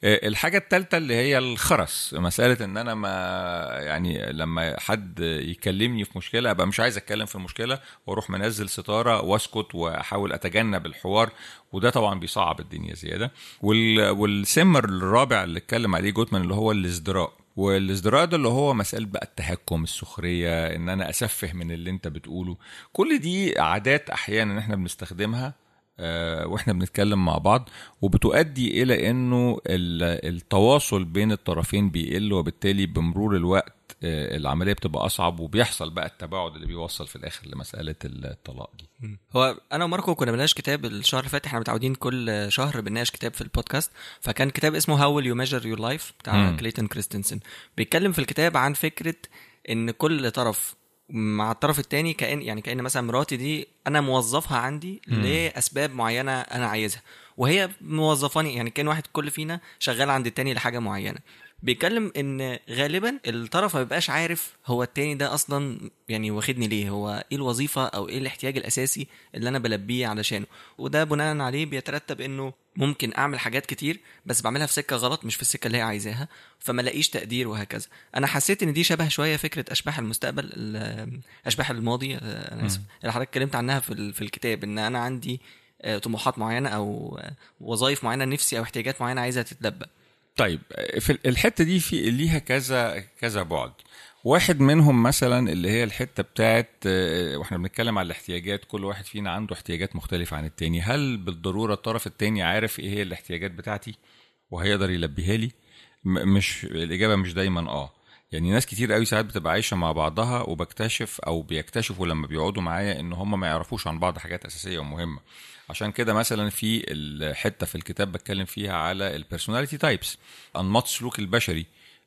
آه، الحاجة الثالثه اللي هي الخرس مسألة إن أنا ما يعني لما حد يكلمني في مشكلة أبقى مش عايز أتكلم في المشكلة وأروح منزل ستارة وأسكت وأحاول أتجنب الحوار وده طبعا بيصعب الدنيا زيادة. وال... والسمر الرابع اللي اتكلم عليه جوتمان اللي هو الازدراء. والازدراء ده اللي هو مسألة بقى التهكم السخرية إن أنا أسفه من اللي أنت بتقوله. كل دي عادات أحيانا إحنا بنستخدمها آه، وإحنا بنتكلم مع بعض وبتؤدي إلى إنه ال- التواصل بين الطرفين بيقل وبالتالي بمرور الوقت العملية بتبقى أصعب وبيحصل بقى التباعد اللي بيوصل في الآخر لمسألة الطلاق دي. هو أنا وماركو كنا بنناقش كتاب الشهر اللي فات إحنا متعودين كل شهر بنناقش كتاب في البودكاست فكان كتاب اسمه How You Measure Your Life بتاع مم. كليتون كريستنسن. بيتكلم في الكتاب عن فكرة إن كل طرف مع الطرف التاني كأن يعني كأن مثلا مراتي دي أنا موظفها عندي لأسباب معينة أنا عايزها. وهي موظفاني يعني كأن واحد كل فينا شغال عند التاني لحاجة معينة. بيتكلم إن غالبا الطرف ما بيبقاش عارف هو التاني ده أصلا يعني واخدني ليه هو إيه الوظيفة أو إيه الاحتياج الأساسي اللي أنا بلبيه علشانه. وده بناء عليه بيترتب إنه ممكن أعمل حاجات كتير بس بعملها في سكة غلط مش في السكة اللي هي عايزاها فما لاقيش تقدير وهكذا. أنا حسيت إن دي شبه شوية فكرة أشباح المستقبل ال- أشباح الماضي آه، أنا آسف اللي حضرتك اتكلمت عنها في الكتاب إن أنا عندي آه، طموحات معينة أو آه، وظائف معينة نفسي أو احتياجات معينة عايزها تتلبى. طيب في الحتة دي في ليها كذا كذا بعد. واحد منهم مثلا اللي هي الحتة بتاعت آه، وإحنا بنتكلم على الاحتياجات كل واحد فينا عنده احتياجات مختلفة عن التاني. هل بالضرورة الطرف التاني عارف إيه هي الاحتياجات بتاعتي وهيقدر يلبيها لي؟ مش الإجابة مش دايما آه. يعني ناس كتير قوي ساعات بتبقى عايشة مع بعضها وبكتشف أو بيكتشفوا لما بيقعدوا معايا إن هم ما يعرفوش عن بعض حاجات أساسية ومهمة. عشان كده مثلا في الحتة في الكتاب بتكلم فيها على ال personality types أنماط السلوك البشري.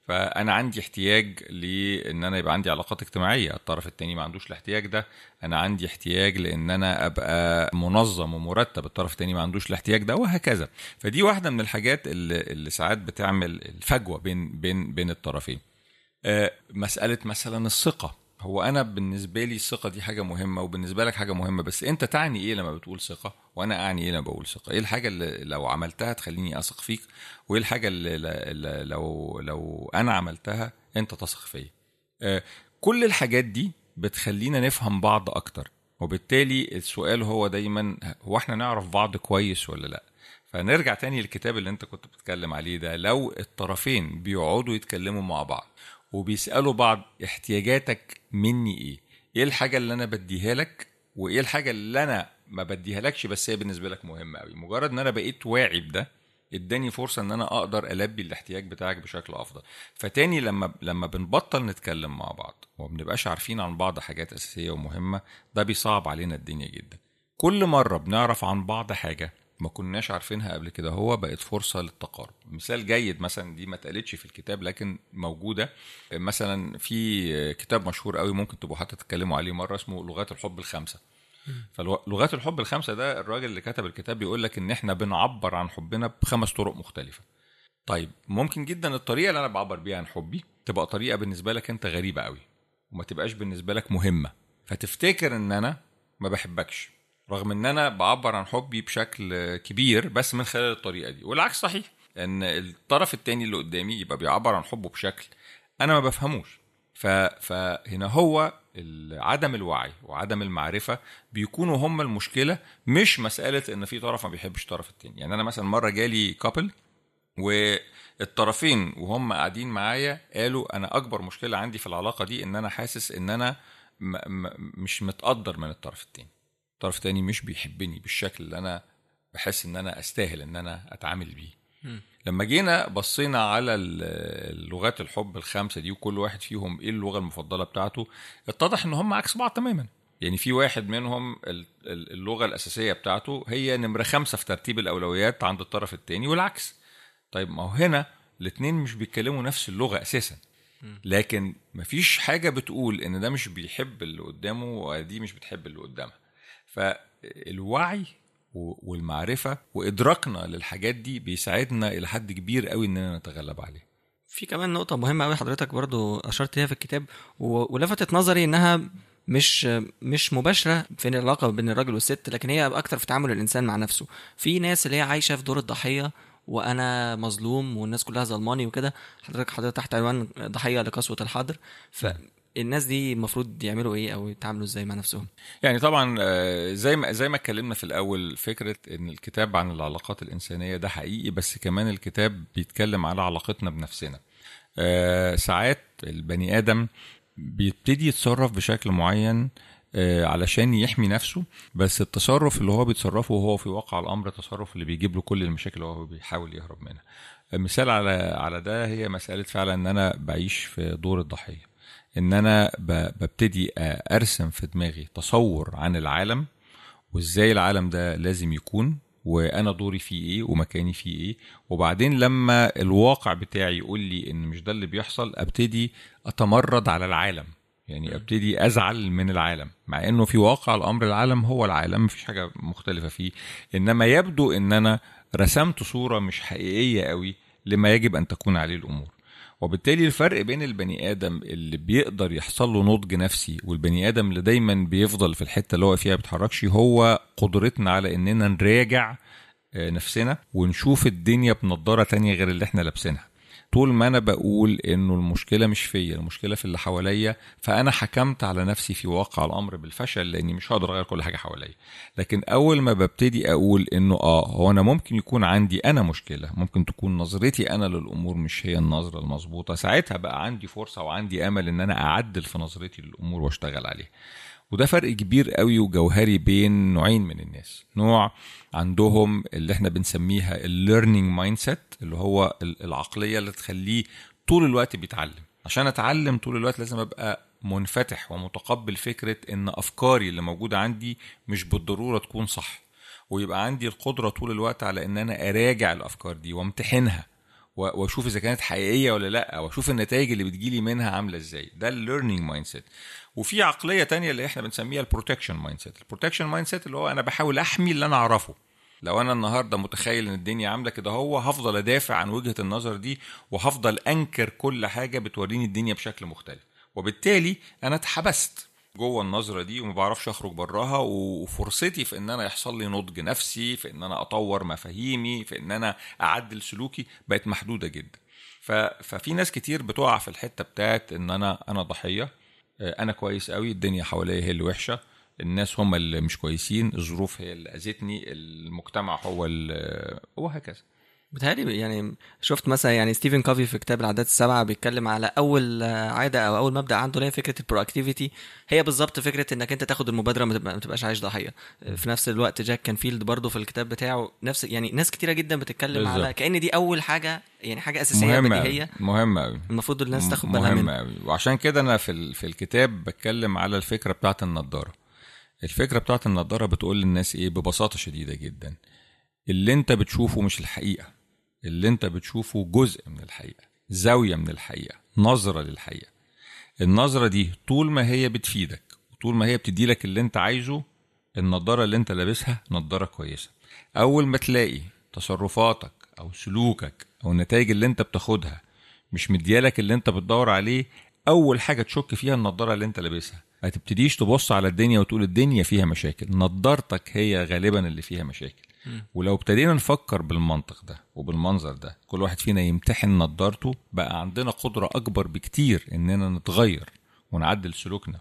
فأنا عندي احتياج لإن أنا يبقى عندي علاقات اجتماعية الطرف التاني ما عندوش الاحتياج ده. أنا عندي احتياج لإن أنا أبقى منظم ومرتب الطرف التاني ما عندوش الاحتياج ده وهكذا. فدي واحدة من الحاجات اللي, اللي ساعات بتعمل الفجوة بين بين بين الطرفين. آه، مسألة مثلا الثقة. هو أنا بالنسبة لي الثقة دي حاجة مهمة وبالنسبة لك حاجة مهمة بس أنت تعني إيه لما بتقول ثقة وأنا أعني إيه لما بقول ثقة؟ إيه الحاجة اللي لو عملتها تخليني أثق فيك؟ وإيه الحاجة اللي لو لو أنا عملتها أنت تثق فيا؟ آه، كل الحاجات دي بتخلينا نفهم بعض أكتر وبالتالي السؤال هو دايما هو إحنا نعرف بعض كويس ولا لأ؟ فنرجع تاني للكتاب اللي أنت كنت بتتكلم عليه ده. لو الطرفين بيقعدوا يتكلموا مع بعض وبيسألوا بعض احتياجاتك مني إيه؟ إيه الحاجة اللي أنا بديها لك؟ وإيه الحاجة اللي أنا ما بديها لكش بس هي بالنسبة لك مهمة قوي مجرد إن أنا بقيت واعي بده إداني فرصة إن أنا أقدر ألبي الاحتياج بتاعك بشكل أفضل. فتاني لما لما بنبطل نتكلم مع بعض وما بنبقاش عارفين عن بعض حاجات أساسية ومهمة ده بيصعب علينا الدنيا جدا. كل مرة بنعرف عن بعض حاجة ما كناش عارفينها قبل كده. هو بقت فرصة للتقارب. مثال جيد مثلا دي ما اتقالتش في الكتاب لكن موجودة. مثلا في كتاب مشهور قوي ممكن تبقوا حتى تتكلموا عليه مرة اسمه لغات الحب الخمسة. فلغات الحب الخمسة ده الراجل اللي كتب الكتاب بيقول لك إن إحنا بنعبر عن حبنا بخمس طرق مختلفة. طيب ممكن جدا الطريقة اللي أنا بعبر بيها عن حبي تبقى طريقة بالنسبة لك أنت غريبة قوي وما تبقاش بالنسبة لك مهمة. فتفتكر إن أنا ما بحبكش. رغم إن أنا بعبر عن حبي بشكل كبير بس من خلال الطريقة دي. والعكس صحيح إن الطرف التاني اللي قدامي يبقى بيعبر عن حبه بشكل أنا ما بفهموش. ف... فهنا هو عدم الوعي وعدم المعرفة بيكونوا هم المشكلة مش مسألة إن في طرف ما بيحبش الطرف التاني. يعني أنا مثلا مرة جالي كابل والطرفين وهم قاعدين معايا قالوا أنا أكبر مشكلة عندي في العلاقة دي إن أنا حاسس إن أنا م... م... مش متقدر من الطرف التاني. الطرف التاني مش بيحبني بالشكل اللي أنا بحس إن أنا أستاهل إن أنا أتعامل بيه. لما جينا بصينا على لغات الحب الخمسة دي وكل واحد فيهم إيه اللغة المفضلة بتاعته اتضح إن هم عكس بعض تماما. يعني في واحد منهم اللغة الأساسية بتاعته هي نمرة خمسة في ترتيب الأولويات عند الطرف التاني والعكس. طيب ما هو هنا الاثنين مش بيتكلموا نفس اللغة أساسا. لكن مفيش حاجة بتقول إن ده مش بيحب اللي قدامه ودي مش بتحب اللي قدامها. فالوعي والمعرفة وإدراكنا للحاجات دي بيساعدنا إلى حد كبير قوي إننا نتغلب عليه في كمان نقطة مهمة قوي حضرتك برضو أشرت ليها في الكتاب ولفتت نظري إنها مش مش مباشرة في العلاقة بين الراجل والست لكن هي أكتر في تعامل الإنسان مع نفسه. في ناس اللي هي عايشة في دور الضحية وأنا مظلوم والناس كلها ظلماني وكده حضرتك حضرتك تحت عنوان ضحية لقسوة الحاضر فالناس دي المفروض يعملوا إيه أو يتعاملوا إزاي مع نفسهم؟ يعني طبعا آه، زي ما زي ما اتكلمنا في الأول فكرة إن الكتاب عن العلاقات الإنسانية ده حقيقي بس كمان الكتاب بيتكلم على علاقتنا بنفسنا. آه، ساعات البني آدم بيبتدي يتصرف بشكل معين آه، علشان يحمي نفسه بس التصرف اللي هو بيتصرفه وهو في واقع الأمر التصرف اللي بيجيب له كل المشاكل اللي هو بيحاول يهرب منها. مثال على على ده هي مسألة فعلا إن أنا بعيش في دور الضحية. إن أنا ببتدي أرسم في دماغي تصور عن العالم وإزاي العالم ده لازم يكون وأنا دوري فيه إيه ومكاني فيه إيه. وبعدين لما الواقع بتاعي يقول لي إن مش ده اللي بيحصل أبتدي أتمرد على العالم. يعني أبتدي أزعل من العالم. مع إنه في واقع الأمر العالم هو العالم مفيش حاجة مختلفة فيه. إنما يبدو إن أنا رسمت صورة مش حقيقية قوي لما يجب أن تكون عليه الأمور. وبالتالي الفرق بين البني آدم اللي بيقدر يحصل له نضج نفسي والبني آدم اللي دايما بيفضل في الحتة اللي هو فيها بيتحركش هو قدرتنا على إننا نراجع آه، نفسنا ونشوف الدنيا بنضارة تانية غير اللي إحنا لابسينها. طول ما أنا بقول إنه المشكلة مش فيا المشكلة في اللي حواليا فأنا حكمت على نفسي في واقع الأمر بالفشل لأني مش هقدر أغير كل حاجة حواليا. لكن أول ما ببتدي أقول إنه آه هو أنا ممكن يكون عندي أنا مشكلة ممكن تكون نظرتي أنا للأمور مش هي النظرة المظبوطة ساعتها بقى عندي فرصة وعندي أمل إن أنا أعدل في نظرتي للأمور وأشتغل عليها. وده فرق كبير قوي وجوهري بين نوعين من الناس. نوع عندهم اللي إحنا بنسميها ال learning mindset اللي هو ال- العقلية اللي تخليه طول الوقت بيتعلم. عشان أتعلم طول الوقت لازم أبقى منفتح ومتقبل فكرة إن أفكاري اللي موجودة عندي مش بالضرورة تكون صح ويبقى عندي القدرة طول الوقت على إن أنا أراجع الأفكار دي وأمتحنها وأشوف إذا كانت حقيقية ولا لأ وأشوف النتائج اللي بتجيلي منها عاملة إزاي. ده ال learning mindset وفي عقلية تانية اللي إحنا بنسميها ال protection mindset ال protection mindset اللي هو أنا بحاول أحمي اللي أنا أعرفه. لو أنا النهارده متخيل إن الدنيا عاملة كده هو هفضل أدافع عن وجهة النظر دي وهفضل أنكر كل حاجة بتوريني الدنيا بشكل مختلف وبالتالي أنا اتحبست جوه النظرة دي وما بعرفش أخرج براها وفرصتي في إن أنا يحصل لي نضج نفسي في إن أنا أطور مفاهيمي في إن أنا أعدل سلوكي بقت محدودة جدا. ففي ناس كتير بتقع في الحتة بتاعت إن أنا أنا ضحية آه، أنا كويس قوي الدنيا حواليا هي اللي وحشة الناس هم اللي مش كويسين الظروف هي اللي أذتني المجتمع هو اللي وهكذا. بتهيألي يعني شفت مثلا يعني ستيفن كوفي في كتاب العادات السبعة بيتكلم على أول عادة أو أول مبدأ عنده اللي هي فكرة ال pro هي بالظبط فكرة إنك أنت تاخد المبادرة ما تبقاش عايش ضحية. في نفس الوقت جاك كانفيلد برضه في الكتاب بتاعه نفس يعني ناس كتيرة جدا بتتكلم على بالظبط. كأن دي أول حاجة يعني حاجة أساسية مهمة بديهية. مهمة قوي المفروض الناس تاخد بالها مهمة منها قوي وعشان كده أنا في في الكتاب بتكلم على الفكرة بتاعت النضارة. الفكرة بتاعت النضارة بتقول للناس إيه؟ ببساطة شديدة جدا. اللي أنت بتشوفه مش الحقيقة. اللي أنت بتشوفه جزء من الحقيقة زاوية من الحقيقة نظرة للحقيقة. النظرة دي طول ما هي بتفيدك وطول ما هي بتدي لك اللي أنت عايزه النضارة اللي أنت لابسها نضارة كويسة. أول ما تلاقي تصرفاتك أو سلوكك أو النتائج اللي أنت بتاخدها مش مديالك اللي أنت بتدور عليه أول حاجة تشك فيها النضارة اللي أنت لابسها. ما تبتديش تبص على الدنيا وتقول الدنيا فيها مشاكل. نضارتك هي غالبا اللي فيها مشاكل. ولو ابتدينا نفكر بالمنطق ده وبالمنظر ده كل واحد فينا يمتحن نضارته بقى عندنا قدرة أكبر بكتير إننا نتغير ونعدل سلوكنا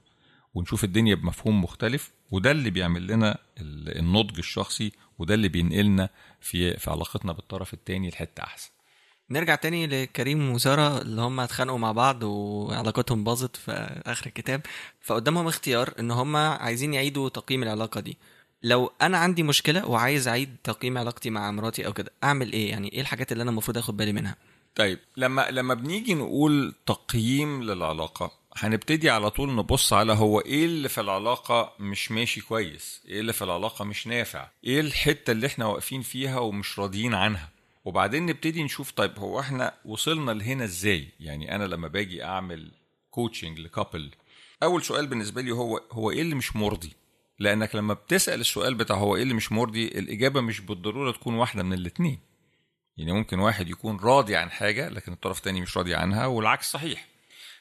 ونشوف الدنيا بمفهوم مختلف وده اللي بيعمل لنا ال- النضج الشخصي وده اللي بينقلنا في في علاقتنا بالطرف التاني لحتة أحسن. نرجع تاني لكريم وسارة اللي هم اتخانقوا مع بعض وعلاقتهم باظت في آخر الكتاب. فقدامهم اختيار إن هم عايزين يعيدوا تقييم العلاقة دي. لو أنا عندي مشكلة وعايز أعيد تقييم علاقتي مع مراتي أو كده أعمل إيه؟ يعني إيه الحاجات اللي أنا المفروض آخد بالي منها؟ طيب لما لما بنيجي نقول تقييم للعلاقة هنبتدي على طول نبص على هو إيه اللي في العلاقة مش ماشي كويس إيه اللي في العلاقة مش نافع إيه الحتة اللي إحنا واقفين فيها ومش راضيين عنها. وبعدين نبتدي نشوف طيب هو إحنا وصلنا لهنا إزاي؟ يعني أنا لما باجي أعمل coaching ل couple أول سؤال بالنسبة لي هو هو إيه اللي مش مرضي؟ لأنك لما بتسأل السؤال بتاع هو إيه اللي مش مرضي الإجابة مش بالضرورة تكون واحدة من الاثنين يعني ممكن واحد يكون راضي عن حاجة لكن الطرف الثاني مش راضي عنها والعكس صحيح.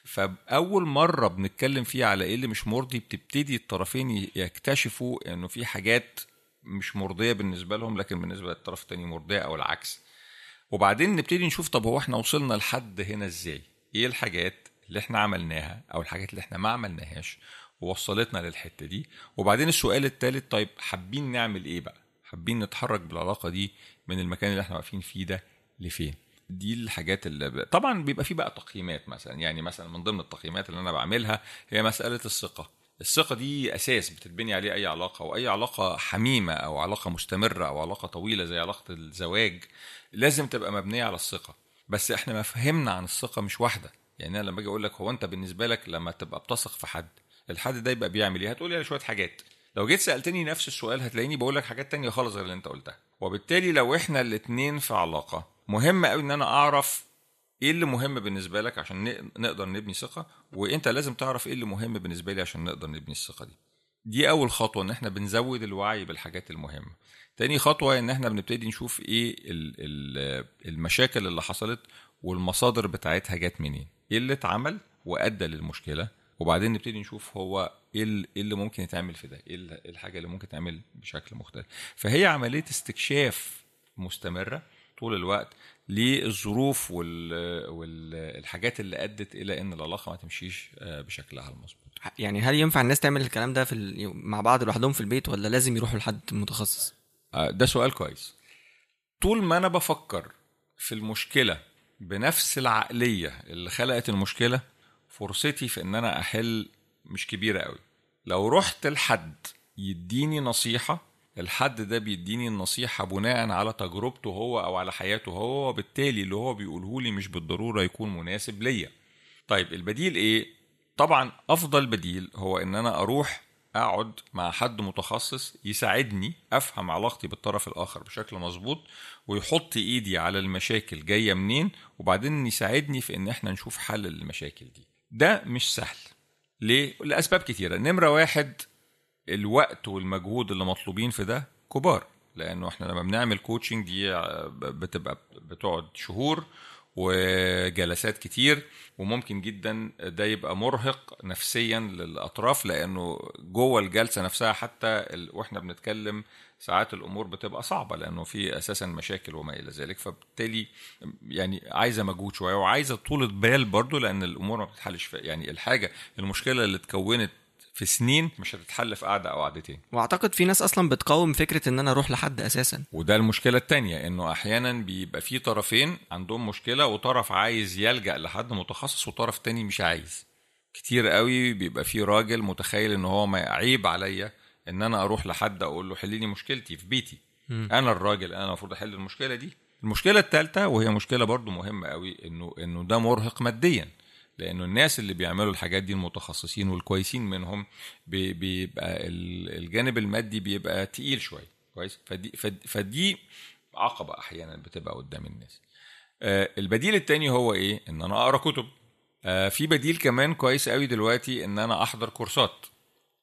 فأول مرة بنتكلم فيها على إيه اللي مش مرضي بتبتدي الطرفين يكتشفوا إنه في حاجات مش مرضية بالنسبة لهم لكن بالنسبة للطرف الثاني مرضية أو العكس. وبعدين نبتدي نشوف طب هو إحنا وصلنا لحد هنا إزاي؟ إيه الحاجات اللي إحنا عملناها أو الحاجات اللي إحنا ما عملناهاش ووصلتنا للحتة دي؟ وبعدين السؤال الثالث طيب حابين نعمل إيه بقى؟ حابين نتحرك بالعلاقة دي من المكان اللي إحنا واقفين فيه ده لفين؟ دي الحاجات اللي طبعا بيبقى فيه بقى تقييمات مثلا يعني مثلا من ضمن التقييمات اللي أنا بعملها هي مسألة الثقة. الثقة دي أساس بتتبني عليه أي علاقة وأي علاقة حميمة أو علاقة مستمرة أو علاقة طويلة زي علاقة الزواج لازم تبقى مبنية على الثقة. بس إحنا مفهمنا عن الثقة مش واحدة. يعني أنا لما أجي أقول لك هو أنت بالنسبة لك لما تبقى بتثق في حد الحد ده يبقى بيعمل إيه؟ هتقولي على شوية حاجات. لو جيت سألتني نفس السؤال هتلاقيني بقول لك حاجات تانية خالص غير اللي أنت قلتها. وبالتالي لو إحنا الاتنين في علاقة مهم قوي إن أنا أعرف إيه اللي مهم بالنسبة لك عشان نقدر نبني ثقة وأنت لازم تعرف إيه اللي مهم بالنسبة لي عشان نقدر نبني الثقة دي. دي أول خطوة إن إحنا بنزود الوعي بالحاجات المهمة. تاني خطوة إن إحنا بنبتدي نشوف إيه المشاكل اللي حصلت والمصادر بتاعتها جت منين. إيه اللي اتعمل وأدى للمشكلة. وبعدين نبتدي نشوف هو إيه اللي ممكن يتعمل في ده. إيه الحاجة اللي ممكن تعمل بشكل مختلف. فهي عملية استكشاف مستمرة طول الوقت للظروف والحاجات اللي أدت إلى إن العلاقة ما تمشيش بشكلها المظبوط. يعني هل ينفع الناس تعمل الكلام ده في مع بعض لوحدهم في البيت ولا لازم يروحوا لحد متخصص؟ ده سؤال كويس. طول ما أنا بفكر في المشكلة بنفس العقلية اللي خلقت المشكلة فرصتي في إن أنا أحل مش كبيرة قوي لو رحت لحد يديني نصيحة الحد ده بيديني النصيحة بناء على تجربته هو أو على حياته هو وبالتالي اللي هو بيقوله لي مش بالضرورة يكون مناسب ليا. طيب البديل إيه؟ طبعا أفضل بديل هو إن أنا أروح أقعد مع حد متخصص يساعدني أفهم علاقتي بالطرف الآخر بشكل مظبوط ويحط إيدي على المشاكل جاية منين وبعدين يساعدني في إن إحنا نشوف حل للمشاكل دي. ده مش سهل. ليه؟ لأسباب كتيرة. نمرة واحد الوقت والمجهود اللي مطلوبين في ده كبار لأنه إحنا لما بنعمل كوتشنج دي بتبقى بتقعد شهور وجلسات كتير وممكن جدا ده يبقى مرهق نفسيا للأطراف لأنه جوه الجلسة نفسها حتى ال... وإحنا بنتكلم ساعات الأمور بتبقى صعبة لأنه في أساسا مشاكل وما إلى ذلك. فبالتالي يعني عايزة مجهود شوية وعايزة طولة بال برضو لأن الأمور ما بتتحلش. يعني الحاجة المشكلة اللي اتكونت في سنين مش هتتحل في قعدة أو قعدتين. وأعتقد في ناس أصلا بتقاوم فكرة إن أنا أروح لحد أساسا. وده المشكلة التانية إنه أحيانا بيبقى في طرفين عندهم مشكلة وطرف عايز يلجأ لحد متخصص وطرف تاني مش عايز. كتير قوي بيبقى في راجل متخيل إن هو ما عيب عليا إن أنا أروح لحد أقول له حل لي مشكلتي في بيتي. م. أنا الراجل أنا المفروض أحل المشكلة دي. المشكلة الثالثه وهي مشكلة برضو مهمة قوي إنه إنه ده مرهق ماديا. لأنه الناس اللي بيعملوا الحاجات دي المتخصصين والكويسين منهم بيبقى الجانب المادي بيبقى تقيل شوية. كويس؟ فدي فدي عقبة أحيانا بتبقى قدام الناس. البديل التاني هو إيه؟ إن أنا أقرأ كتب. في بديل كمان كويس قوي دلوقتي إن أنا أحضر كورسات.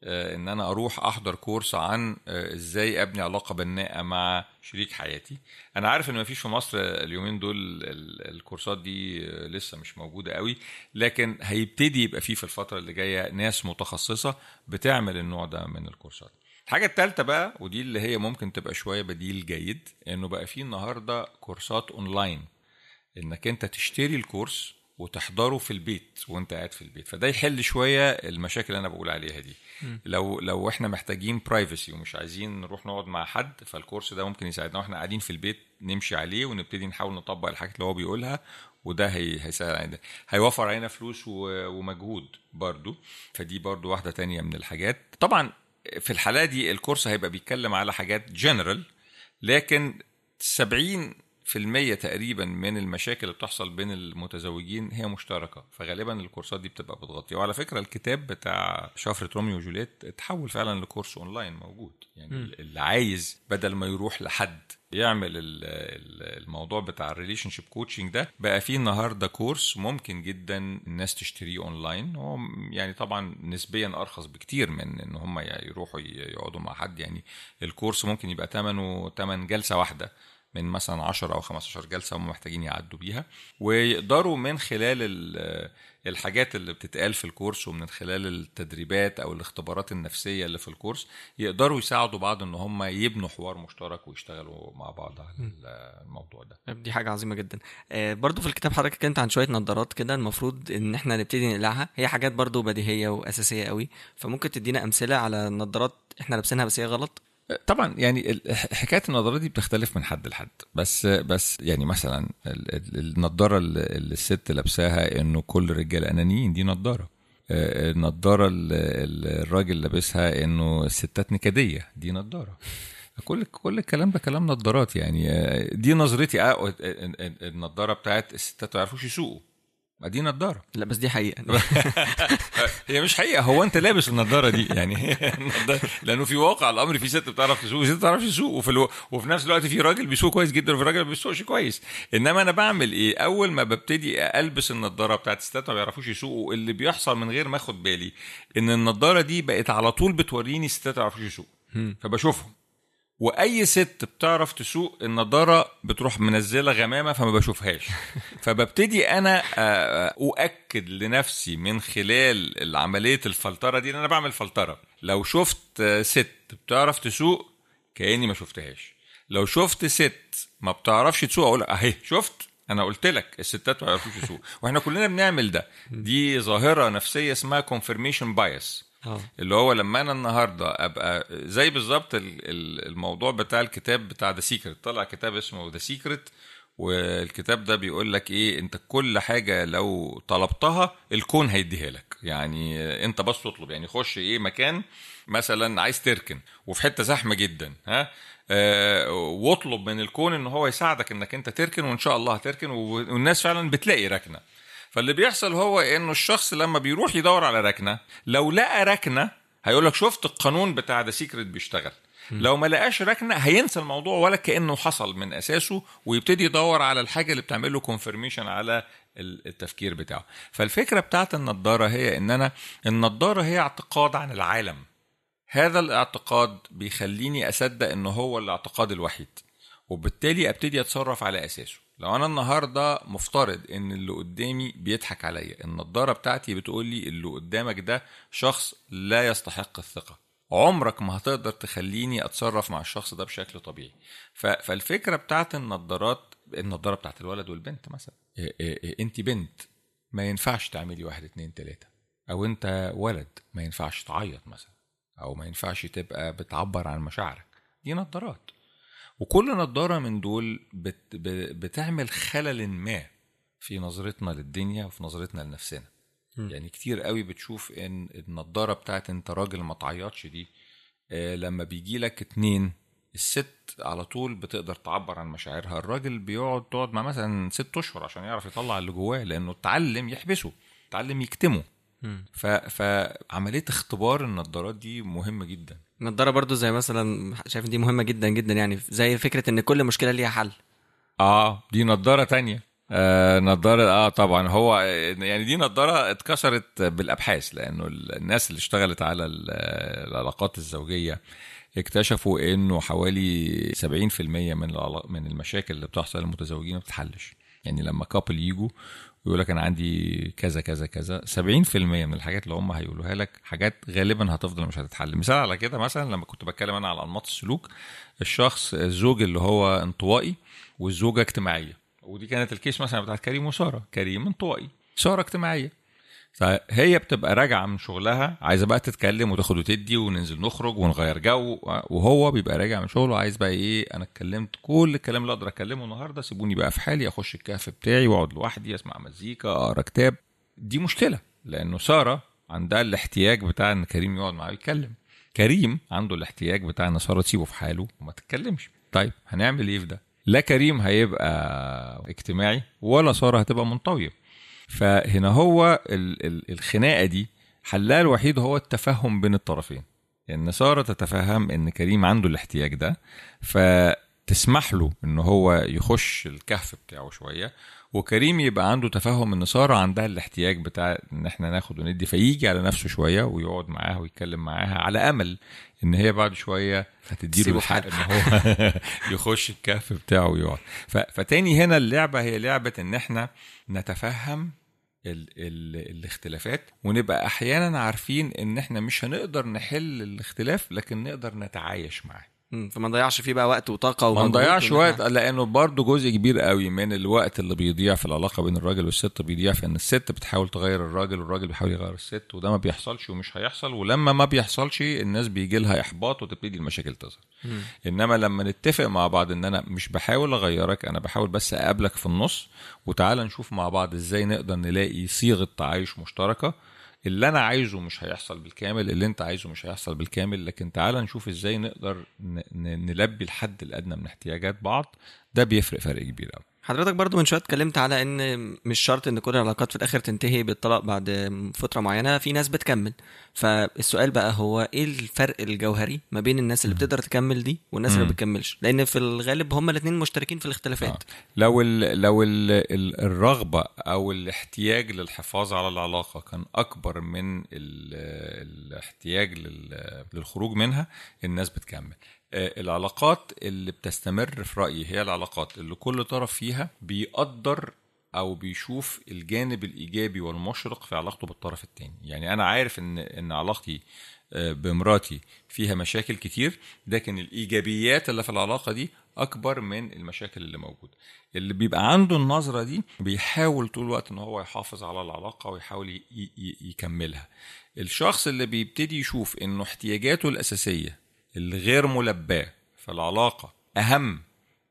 إن أنا أروح أحضر كورس عن إزاي أبني علاقة بناءة مع شريك حياتي. أنا عارف إن مفيش في مصر اليومين دول الكورسات دي لسه مش موجودة قوي لكن هيبتدي يبقى فيه في الفترة اللي جاية ناس متخصصة بتعمل النوع ده من الكورسات. الحاجة التالتة بقى ودي اللي هي ممكن تبقى شوية بديل جيد إنه بقى فيه النهاردة كورسات أونلاين. إنك أنت تشتري ال course وتحضره في البيت وانت قاعد في البيت. فده يحل شوية المشاكل اللي أنا بقول عليها دي. م. لو لو إحنا محتاجين privacy ومش عايزين نروح نقعد مع حد فال course ده ممكن يساعدنا. وإحنا قاعدين في البيت نمشي عليه ونبتدي نحاول نطبق الحاجات اللي هو بيقولها وده هي هيساعد علينا. هيوفر علينا فلوس ومجهود برضو. فدي برضو واحدة تانية من الحاجات. طبعا في الحالة دي ال course هيبقى بيتكلم على حاجات جنرال لكن 70 تقريبا من المشاكل اللي بتحصل بين المتزوجين هي مشتركة فغالبا الكورسات دي بتبقى بتغطي. وعلى فكرة الكتاب بتاع شفرة روميو وجوليت اتحول فعلا ل course online موجود. يعني مم. اللي عايز بدل ما يروح لحد يعمل ال- ال- الموضوع بتاع ال relationship coaching ده بقى فيه النهارده course ممكن جدا الناس تشتريه أونلاين. هو م- يعني طبعا نسبيا أرخص بكتير من إن هم يروحوا يقعدوا مع حد. يعني ال course ممكن يبقى ثمنه ثمن جلسة واحدة. من مثلا 10 أو 15 جلسة هم محتاجين يعدوا بيها ويقدروا من خلال ال- الحاجات اللي بتتقال في ال course ومن خلال التدريبات أو الاختبارات النفسية اللي في ال course يقدروا يساعدوا بعض إن هم يبنوا حوار مشترك ويشتغلوا مع بعض على الموضوع ده. دي حاجة عظيمة جدا. آه، برضو في الكتاب حضرتك اتكلمت عن شوية نظارات كده المفروض إن إحنا نبتدي نقلعها. هي حاجات برضو بديهية وأساسية قوي فممكن تدينا أمثلة على نظارات إحنا لابسينها بس هي غلط؟ طبعا يعني حكاية النظارات دي بتختلف من حد لحد. بس بس يعني مثلا ال- ال- النضارة اللي الست لابساها إنه كل الرجال أنانيين دي نضارة. آه، النضارة الراجل لابسها إنه الستات نكدية دي نضارة. كل كل الكلام ده كلام نظارات يعني. آه، دي نظرتي. آه، النضارة بتاعت الستات ما يعرفوش يسوقوا. ما دي نضاره لا بس دي حقيقة. هي مش حقيقة هو أنت لابس النضارة دي يعني. لأنه في واقع الأمر في ست بتعرف تسوق وست ما بتعرفش تسوق وفي ألو... وفي نفس الوقت في راجل بيسوق كويس جدا وفي راجل ما بيسوقش كويس. إنما أنا بعمل إيه؟ أول ما ببتدي ألبس النضارة بتاعت الستات ما بيعرفوش يسوقوا اللي بيحصل من غير ما آخد بالي إن النضارة دي بقت على طول بتوريني الستات ما بيعرفوش يسوقوا. فبشوفهم. وأي ست بتعرف تسوق النضارة بتروح منزلة غمامة فما بشوفهاش. فببتدي أنا آه، أؤكد لنفسي من خلال عملية الفلترة دي إن أنا بعمل فلترة. لو شفت آه، ست بتعرف تسوق كأني ما شفتهاش. لو شفت ست ما بتعرفش تسوق أقول أهي شفت؟ أنا قلت لك الستات ما يعرفوش يسوق وإحنا كلنا بنعمل ده. دي ظاهرة نفسية اسمها confirmation bias. آه. اللي هو لما أنا النهارده أبقى زي بالظبط ال- ال- الموضوع بتاع الكتاب بتاع The Secret طلع كتاب اسمه The Secret والكتاب ده بيقول لك إيه أنت كل حاجة لو طلبتها الكون هيديها لك. يعني أنت بس تطلب. يعني خش إيه مكان مثلا عايز تركن وفي حتة زحمة جدا ها؟ آه، واطلب من الكون إن هو يساعدك إنك أنت تركن وإن شاء الله هتركن والناس فعلا بتلاقي ركنة. فاللي بيحصل هو إنه الشخص لما بيروح يدور على ركنة لو لقى ركنة هيقول لك شفت القانون بتاع The Secret بيشتغل. لو ما لقاش ركنة هينسى الموضوع ولا كأنه حصل من أساسه ويبتدي يدور على الحاجة اللي بتعمل له confirmation على ال- التفكير بتاعه. فالفكرة بتاعت النضارة هي إن أنا النضارة هي اعتقاد عن العالم. هذا الاعتقاد بيخليني أصدق ان هو الاعتقاد الوحيد وبالتالي أبتدي أتصرف على أساسه. لو أنا النهارده مفترض إن اللي قدامي بيضحك عليا النضارة بتاعتي بتقول لي اللي قدامك ده شخص لا يستحق الثقة. عمرك ما هتقدر تخليني أتصرف مع الشخص ده بشكل طبيعي. فالفكرة بتاعت النضارات النضارة بتاعت الولد والبنت مثلا. أنت بنت ما ينفعش تعملي واحد اتنين تلاتة. أو أنت ولد ما ينفعش تعيط مثلا. أو ما ينفعش تبقى بتعبر عن مشاعرك. دي نظارات وكل نظاره من دول بت بتعمل خلل ما في نظرتنا للدنيا وفي نظرتنا لنفسنا مم. يعني كتير قوي بتشوف إن النضارة بتاعت أنت راجل ما تعيطش دي آه، لما بيجي لك اتنين الست على طول بتقدر تعبر عن مشاعرها الراجل بيقعد تقعد مع مثلا ست أشهر عشان يعرف يطلع اللي جواه لأنه اتعلم يحبسه اتعلم يكتمه. ف... فعملية اختبار النضارات دي مهمة جدا النضاره برضو زي مثلا شايف دي مهمة جدا جدا يعني زي فكرة إن كل مشكلة ليها حل. آه دي نضارة تانية. آه نضارة آه طبعا هو يعني دي نضارة اتكسرت بالأبحاث لأنه الناس اللي اشتغلت على ال- العلاقات الزوجية اكتشفوا إنه حوالي 70% من من المشاكل اللي بتحصل للمتزوجين ما بتتحلش. يعني لما كابل يجوا ويقول لك أنا عندي كذا كذا كذا. 70% من الحاجات اللي هم هيقولوها لك حاجات غالبا هتفضل مش هتتحل. مثال على كده مثلا لما كنت بتكلم أنا على أنماط السلوك الشخص الزوج اللي هو انطوائي والزوجة اجتماعية. ودي كانت الكيس مثلا بتاعت كريم وسارة. كريم انطوائي سارة اجتماعية. فهي بتبقى راجعة من شغلها عايزة بقى تتكلم وتاخد وتدي وننزل نخرج ونغير جو وهو بيبقى راجع من شغله عايز بقى إيه أنا اتكلمت كل الكلام اللي أقدر اكلمه النهارده سيبوني بقى في حالي أخش الكهف بتاعي وأقعد لوحدي أسمع مزيكا أقرأ كتاب. دي مشكلة لأنه سارة عندها الاحتياج بتاع إن كريم يقعد معاه يتكلم كريم عنده الاحتياج بتاع إن سارة تسيبه في حاله وما تتكلمش. طيب هنعمل إيه في ده؟ لا كريم هيبقى اجتماعي ولا سارة هتبقى منطوية. فهنا هو ال- ال- الخناقة دي حلها الوحيد هو التفهم بين الطرفين. ان ساره تتفهم إن كريم عنده الاحتياج ده فتسمح له إن هو يخش الكهف بتاعه شوية وكريم يبقى عنده تفهم ان ساره عندها الاحتياج بتاع إن إحنا ناخد وندي فيجي على نفسه شوية ويقعد معاها ويتكلم معاها على أمل إن هي بعد شوية هتديله الحق إن هو يخش الكهف بتاعه ويقعد فتاني هنا اللعبة هي لعبة إن إحنا نتفهم ال ال الاختلافات ونبقى أحيانا عارفين إن إحنا مش هنقدر نحل الاختلاف لكن نقدر نتعايش معاه. فما نضيعش فيه بقى وقت وطاقة ما ومجهود نضيعش وقت لأنه برضه جزء كبير قوي من الوقت اللي بيضيع في العلاقة بين الراجل والست بيضيع في إن الست بتحاول تغير الراجل والراجل بيحاول يغير الست وده ما بيحصلش ومش هيحصل ولما ما بيحصلش الناس بيجي لها إحباط وتبتدي المشاكل تظهر. إنما لما نتفق مع بعض إن أنا مش بحاول أغيرك أنا بحاول بس أقابلك في النص وتعالى نشوف مع بعض إزاي نقدر نلاقي صيغة تعايش مشتركة اللي أنا عايزه مش هيحصل بالكامل اللي أنت عايزه مش هيحصل بالكامل لكن تعالى نشوف إزاي نقدر نلبي الحد الأدنى من احتياجات بعض. ده بيفرق فرق كبير قوي حضرتك برضو من شوية اتكلمت على إن مش شرط إن كل العلاقات في الآخر تنتهي بالطلاق بعد فترة معينة في ناس بتكمل. فالسؤال بقى هو إيه الفرق الجوهري ما بين الناس اللي بتقدر تكمل دي والناس اللي. ما بتكملش؟ لأن في الغالب هما الاثنين مشتركين في الاختلافات. آه. لو ال لو ال ال الرغبة أو الاحتياج للحفاظ على العلاقة كان أكبر من ال الاحتياج لل- للخروج منها الناس بتكمل. العلاقات اللي بتستمر في رأيي هي العلاقات اللي كل طرف فيها بيقدر أو بيشوف الجانب الإيجابي والمشرق في علاقته بالطرف الثاني يعني أنا عارف إن إن علاقتي آه، بمراتي فيها مشاكل كتير لكن الإيجابيات اللي في العلاقة دي أكبر من المشاكل اللي موجودة. اللي بيبقى عنده النظرة دي بيحاول طول الوقت إن هو يحافظ على العلاقة ويحاول يكملها. الشخص اللي بيبتدي يشوف إنه احتياجاته الأساسية الغير ملباة في العلاقه أهم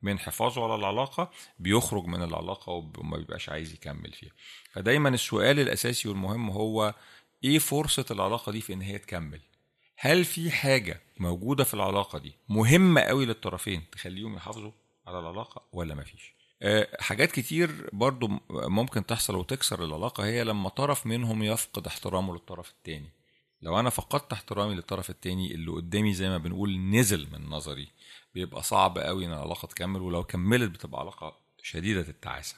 من حفاظه على العلاقة بيخرج من العلاقة وما بيبقاش عايز يكمل فيها. فدايما السؤال الأساسي والمهم هو إيه فرصة العلاقة دي في إن هي تكمل؟ هل في حاجة موجودة في العلاقة دي مهمة قوي للطرفين تخليهم يحافظوا على العلاقة ولا مفيش أه حاجات كتير برضو ممكن تحصل وتكسر العلاقة هي لما طرف منهم يفقد احترامه للطرف التاني. لو أنا فقدت احترامي للطرف التاني اللي قدامي زي ما بنقول نزل من نظري بيبقى صعب قوي إن العلاقة تكمل ولو كملت بتبقى علاقة شديدة التعاسة.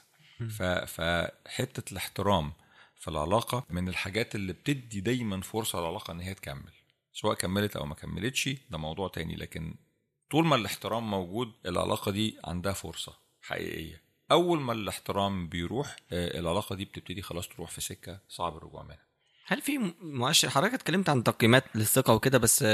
فحتة الاحترام في العلاقة من الحاجات اللي بتدي دايما فرصة للعلاقة إن هي تكمل. سواء كملت أو ما كملتش ده موضوع تاني لكن طول ما الاحترام موجود العلاقة دي عندها فرصة حقيقية. أول ما الاحترام بيروح آه، العلاقة دي بتبتدي خلاص تروح في سكة صعب الرجوع منها. هل في مؤشر؟ حضرتك اتكلمت عن تقييمات للثقة وكده بس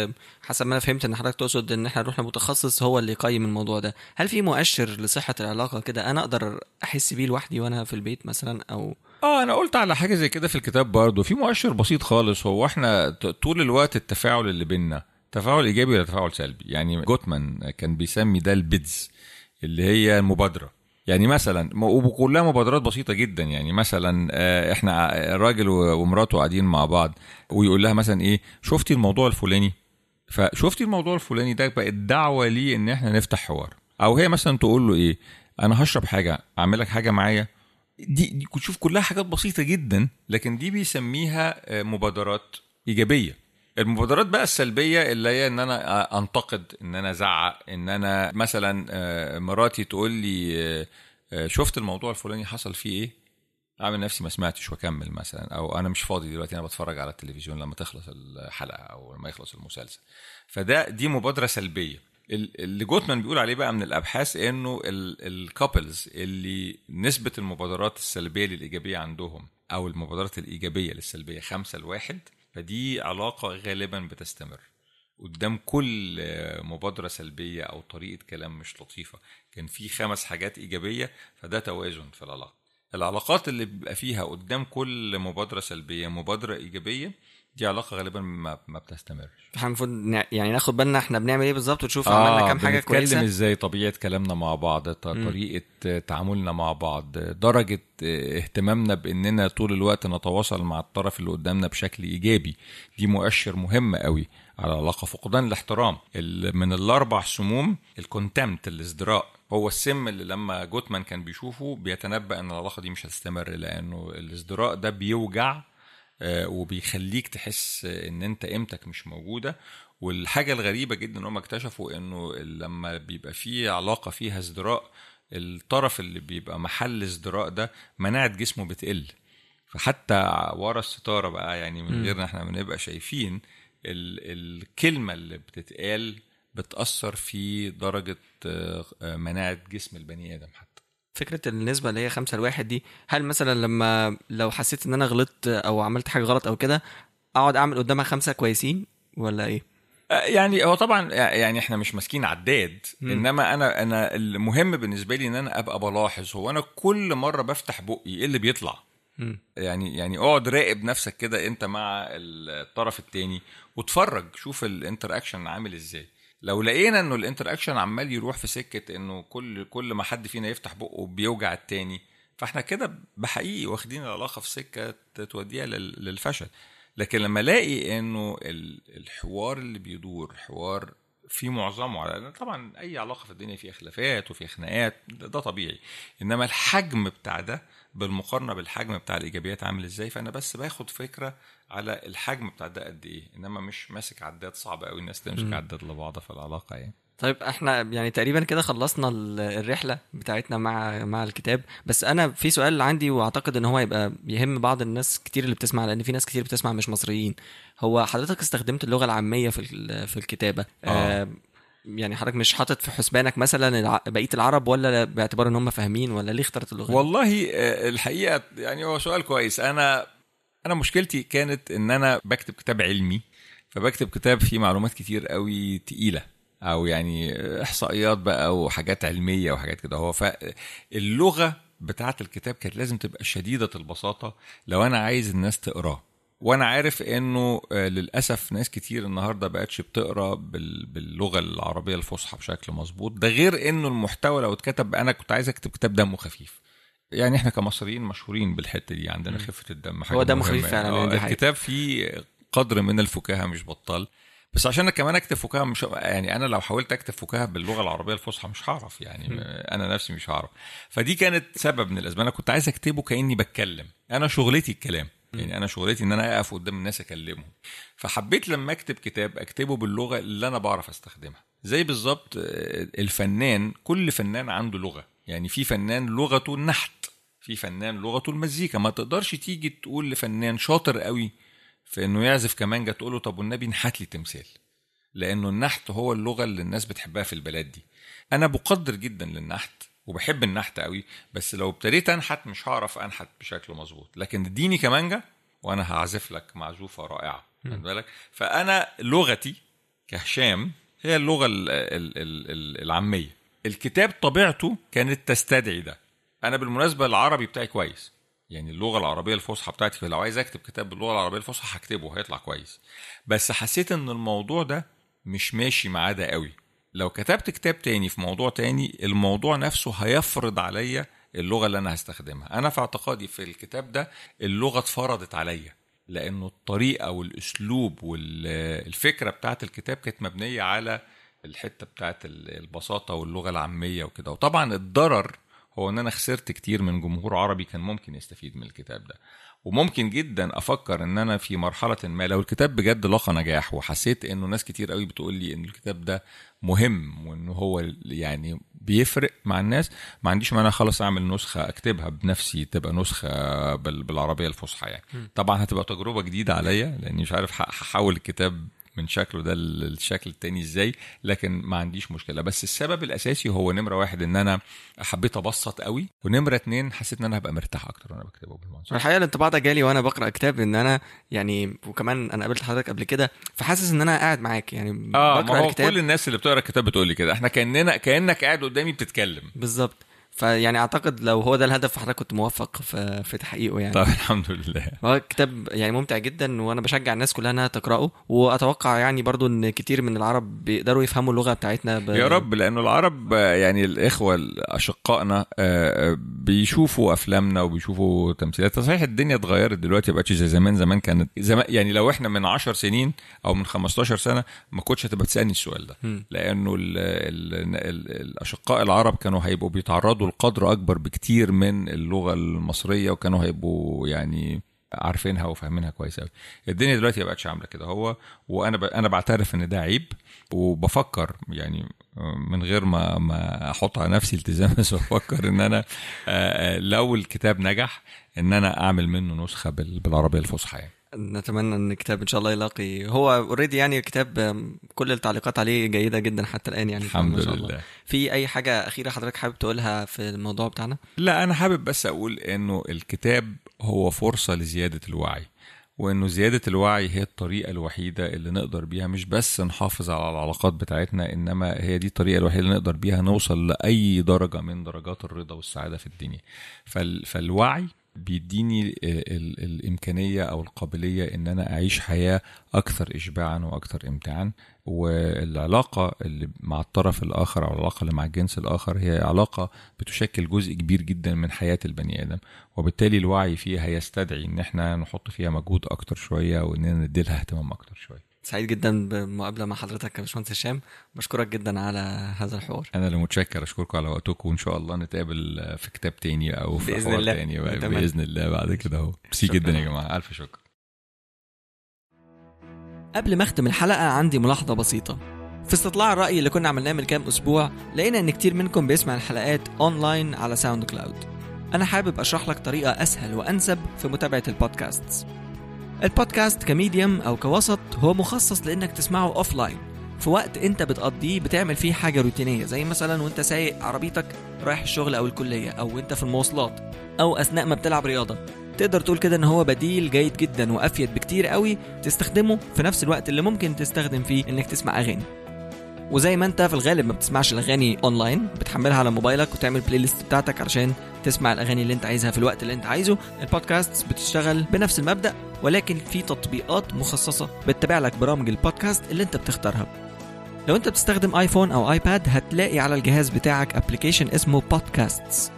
حسب ما أنا فهمت إن حضرتك تقصد إن إحنا نروح لمتخصص هو اللي يقيم الموضوع ده. هل في مؤشر لصحة العلاقة كده أنا أقدر أحس بيه لوحدي وأنا في البيت مثلا أو؟ آه أنا قلت على حاجة زي كده في الكتاب برضه. في مؤشر بسيط خالص هو إحنا طول الوقت التفاعل اللي بيننا تفاعل إيجابي ولا تفاعل سلبي؟ يعني جوتمان كان بيسمي ده البيدز اللي هي المبادرة. يعني مثلا وكلها مبادرات بسيطة جدا يعني مثلا آه، إحنا ع- راجل ومراته قاعدين مع بعض ويقول لها مثلا إيه شفتي الموضوع الفلاني؟ فشفتي الموضوع الفلاني ده بقت دعوة ليه إن إحنا نفتح حوار؟ أو هي مثلا تقول له إيه أنا هشرب حاجة أعمل لك حاجة معايا. دي, دي شوف كلها حاجات بسيطة جدا لكن دي بيسميها آه، مبادرات إيجابية. المبادرات بقى السلبية اللي هي إن أنا أنتقد إن أنا أزعق إن أنا مثلا آه، مراتي تقول لي آه، آه، شفت الموضوع الفلاني حصل فيه إيه؟ أعمل نفسي ما سمعتش وأكمل مثلا أو أنا مش فاضي دلوقتي أنا بتفرج على التلفزيون لما تخلص الحلقة أو لما يخلص المسلسل. فده دي مبادرة سلبية. ال- اللي جوتمان بيقول عليه بقى من الأبحاث إنه الكابلز اللي نسبة المبادرات السلبية للإيجابية عندهم أو المبادرات الإيجابية للسلبية خمسة لواحد فدي علاقة غالبا بتستمر. قدام كل مبادرة سلبية أو طريقة كلام مش لطيفة كان في خمس حاجات إيجابية فده توازن في العلاقة. العلاقات اللي بيبقى فيها قدام كل مبادرة سلبية مبادرة إيجابية دي علاقة غالبا ما, ما بتستمرش. إحنا المفروض يعني ناخد بالنا إحنا بنعمل إيه بالظبط ونشوف عملنا كام حاجة بنتكلم كويسة. إزاي طبيعة كلامنا مع بعض طريقة تعاملنا مع بعض درجة اهتمامنا بإننا طول الوقت نتواصل مع الطرف اللي قدامنا بشكل إيجابي. دي مؤشر مهم قوي على العلاقة. فقدان الاحترام ال- من الأربع سموم الكونتمت الازدراء هو السم اللي لما جوتمان كان بيشوفه بيتنبأ إن العلاقة دي مش هتستمر لأنه الازدراء ده بيوجع آه، وبيخليك تحس إن أنت قيمتك مش موجودة. والحاجة الغريبة جدا إن هم اكتشفوا إنه لما بيبقى في علاقة فيها ازدراء الطرف اللي بيبقى محل ازدراء ده مناعة جسمه بتقل. فحتى ورا الستارة بقى يعني من غيرنا إحنا بنبقى شايفين ال- الكلمة اللي بتتقال بتأثر في درجة آه، آه، مناعة جسم البني آدم حتى. فكرة النسبة اللي هي خمسة لواحد دي هل مثلا لما لو حسيت إن أنا غلطت أو عملت حاجة غلط أو كده أقعد أعمل قدامها خمسة كويسين ولا إيه آه، يعني هو طبعا يعني إحنا مش ماسكين عداد. إنما أنا أنا المهم بالنسبة لي إن أنا أبقى بلاحظ هو أنا كل مرة بفتح بقي إيه اللي بيطلع. يعني يعني اقعد راقب نفسك كده أنت مع الطرف التاني واتفرج شوف ال interaction عامل إزاي لو لقينا إنه ال interaction عمال يروح في سكة إنه كل كل ما حد فينا يفتح بقه بيوجع التاني فإحنا كده بحقيقي واخدين العلاقة في سكة توديها لل- للفشل. لكن لما ألاقي إنه ال- الحوار اللي بيدور حوار في معظمه على طبعا أي علاقة في الدنيا فيها خلافات وفيها خناقات ده طبيعي. إنما الحجم بتاع ده بالمقارنة بالحجم بتاع الإيجابيات عامل إزاي؟ فأنا بس باخد فكرة على الحجم بتاع ده قد إيه إنما مش ماسك عداد صعب قوي الناس تمسك. عداد لبعضها في العلاقة يعني طيب إحنا يعني تقريبا كده خلصنا ال- الرحلة بتاعتنا مع مع الكتاب بس أنا في سؤال عندي وأعتقد إن هو يبقى يهم بعض الناس كتير اللي بتسمع لأن في ناس كتير بتسمع مش مصريين هو حضرتك استخدمت اللغة العامية في في الكتابة آه. يعني حضرتك مش حاطط في حسبانك مثلا بقية العرب ولا باعتبار إن هم فاهمين ولا ليه اخترت اللغة؟ والله آه، الحقيقة يعني هو سؤال كويس أنا أنا مشكلتي كانت إن أنا بكتب كتاب علمي فبكتب كتاب فيه معلومات كتير قوي تقيلة أو يعني إحصائيات بقى وحاجات علمية وحاجات كده. هو فاللغة بتاعة الكتاب كانت لازم تبقى شديدة البساطة لو أنا عايز الناس تقراه وأنا عارف إنه آه، للأسف ناس كتير النهارده بقتش بتقرأ بال- باللغة العربية الفصحى بشكل مظبوط. ده غير إنه المحتوى لو اتكتب أنا كنت عايز أكتب كتاب دمه خفيف. يعني إحنا كمصريين مشهورين بالحتة دي عندنا خفة الدم حاجة هو مهمة. خفيف فعلا، آه،. الكتاب فيه قدر من الفكاهة مش بطال. بس عشان كمان اكتب فكاهة مش يعني أنا لو حاولت اكتب فكاهة باللغة العربية الفصحى مش هعرف يعني أنا نفسي مش هعرف. فدي كانت سبب من الأسباب. أنا كنت عايز اكتبه كأني بتكلم. أنا شغلتي الكلام. يعني أنا شغلتي إن أنا أقف قدام الناس أكلمهم. فحبيت لما أكتب كتاب أكتبه باللغة اللي أنا بعرف أستخدمها. زي بالظبط آه، الفنان كل فنان عنده لغة. يعني في فنان لغته النحت في فنان لغته المزيكا. ما تقدرش تيجي تقول لفنان شاطر قوي في إنه يعزف كمانجا تقول له طب والنبي نحت لي تمثال لأنه النحت هو اللغة اللي الناس بتحبها في البلاد دي. أنا بقدر جدا للنحت وبحب النحت قوي بس لو ابتديت أنحت مش هعرف أنحت بشكل مظبوط. لكن اديني كمانجا وأنا هعزف لك معزوفة رائعة خد بالك؟ فأنا لغتي كهشام هي اللغة ال- ال- ال- ال- العامية. الكتاب طبيعته كانت تستدعي ده. أنا بالمناسبة العربي بتاعي كويس. يعني اللغة العربية الفصحى بتاعتي فلو عايز أكتب كتاب باللغة العربية الفصحى هكتبه هيطلع كويس. بس حسيت إن الموضوع ده مش ماشي معاه ده قوي. لو كتبت كتاب تاني في موضوع تاني الموضوع نفسه هيفرض عليا اللغة اللي أنا هستخدمها. أنا في اعتقادي في الكتاب ده اللغة اتفرضت عليا لأنه الطريقة والأسلوب والفكرة بتاعت الكتاب كانت مبنية على الحتة بتاعت البساطة واللغة العامية وكده. وطبعا الضرر هو إن أنا خسرت كتير من جمهور عربي كان ممكن يستفيد من الكتاب ده. وممكن جدا أفكر إن أنا في مرحلة ما لو الكتاب بجد لقى نجاح وحسيت إنه ناس كتير قوي بتقول لي إن الكتاب ده مهم وان هو يعني بيفرق مع الناس ما عنديش مانع خالص أعمل نسخة أكتبها بنفسي تبقى نسخة بال- بالعربية الفصحى يعني. طبعا هتبقى تجربة جديدة عليا لأني مش عارف هحول الكتاب من شكله ده للشكل التاني إزاي لكن ما عنديش مشكلة. بس السبب الأساسي هو نمرة واحد إن أنا حبيت أبسط قوي ونمرة اتنين حسيت إن أنا هبقى مرتاح أكتر وأنا بكتبه بالمنظر الحقيقة الانطباع ده جالي وأنا بقرأ كتاب إن أنا يعني وكمان أنا قابلت حضرتك قبل كده فحاسس إن أنا قاعد معاك. يعني آه بقرأ ما هو الكتاب كل الناس اللي بتقرأ الكتاب بتقول لي كده. إحنا كاننا كأنك قاعد قدامي بتتكلم. بالظبط. فيعني أعتقد لو هو ده الهدف فحضرتك كنت موفق في في تحقيقه يعني. طب الحمد لله. هو كتاب يعني ممتع جدا وأنا بشجع الناس كلها إنها تقرأه. وأتوقع يعني برضو إن كتير من العرب بيقدروا يفهموا اللغة بتاعتنا ب... يا رب لأنه العرب آه، يعني الإخوة اشقائنا آه، بيشوفوا أفلامنا وبيشوفوا تمثيلات. صحيح الدنيا اتغيرت دلوقتي ما بقتش زي زمان. زمان كانت زمان يعني لو إحنا من 10 سنين أو من 15 سنة ما كنتش هتبقى تسألني السؤال ده. لأنه ال ال ال الأشقاء العرب كانوا هيبقوا بيتعرضوا لقدر أكبر بكتير من اللغة المصرية وكانوا هيبقوا يعني عارفينها وفاهمينها كويس قوي الدنيا دلوقتي ما بقتش عاملة كده. هو وأنا ب... أنا بعترف إن ده عيب وبفكر يعني من غير ما ما أحط على نفسي التزام بس بفكر إن أنا آه، لو الكتاب نجح إن أنا أعمل منه نسخة بال- بالعربية الفصحى يعني. نتمنى إن الكتاب إن شاء الله يلاقي هو اوريدي يعني الكتاب كل التعليقات عليه جيدة جدا حتى الآن يعني الحمد شاء الله. لله. في أي حاجة أخيرة حضرتك حابب تقولها في الموضوع بتاعنا؟ لا أنا حابب بس أقول إنه الكتاب هو فرصة لزيادة الوعي وإنه زيادة الوعي هي الطريقة الوحيدة اللي نقدر بيها مش بس نحافظ على العلاقات بتاعتنا إنما هي دي الطريقة الوحيدة اللي نقدر بيها نوصل لأي درجة من درجات الرضا والسعادة في الدنيا. فال فالوعي بيديني ال- ال- الإمكانية أو القابلية إن أنا أعيش حياة أكثر اشباعا وأكثر امتاعا. والعلاقة اللي مع الطرف الآخر أو العلاقة اللي مع الجنس الآخر هي علاقة بتشكل جزء كبير جدا من حياة البني آدم. وبالتالي الوعي فيها يستدعي إن إحنا نحط فيها مجهود أكتر شوية وإننا ندي لها اهتمام أكتر شوية. سعيد جدا بالمقابله مع حضرتك يا باشمهندس هشام. بشكرك جدا على هذا الحوار. أنا اللي متشكر. أشكركم على وقتكم وإن شاء الله نتقابل في كتاب تاني أو في بإذن حوار الله. تاني بقى نتمنى. بإذن الله بعد كده أهو. ميرسي. جدا يا جماعة. ألف شكر. قبل ما أختم الحلقة عندي ملاحظة بسيطة. في استطلاع الرأي اللي كنا عملناه من كام أسبوع لقينا إن كتير منكم بيسمع الحلقات أونلاين على SoundCloud أنا حابب أشرح لك طريقة أسهل وأنسب في متابعة البودكاست البودكاست ك medium أو كوسط هو مخصص لإنك تسمعه offline في وقت أنت بتقضيه بتعمل فيه حاجة روتينية زي مثلا وأنت سايق عربيتك رايح الشغل أو الكلية أو أنت في المواصلات أو أثناء ما بتلعب رياضة. تقدر تقول كده إن هو بديل جيد جدا وأفيد بكتير قوي تستخدمه في نفس الوقت اللي ممكن تستخدم فيه إنك تسمع أغاني. وزي ما انت في الغالب ما بتسمعش الأغاني اونلاين بتحملها على موبايلك وتعمل playlist بتاعتك علشان تسمع الأغاني اللي انت عايزها في الوقت اللي انت عايزه. البودكاست بتشتغل بنفس المبدأ ولكن في تطبيقات مخصصة بتتابع لك برامج البودكاست اللي انت بتختارها. لو انت بتستخدم ايفون أو ايباد هتلاقي على الجهاز بتاعك application اسمه Podcasts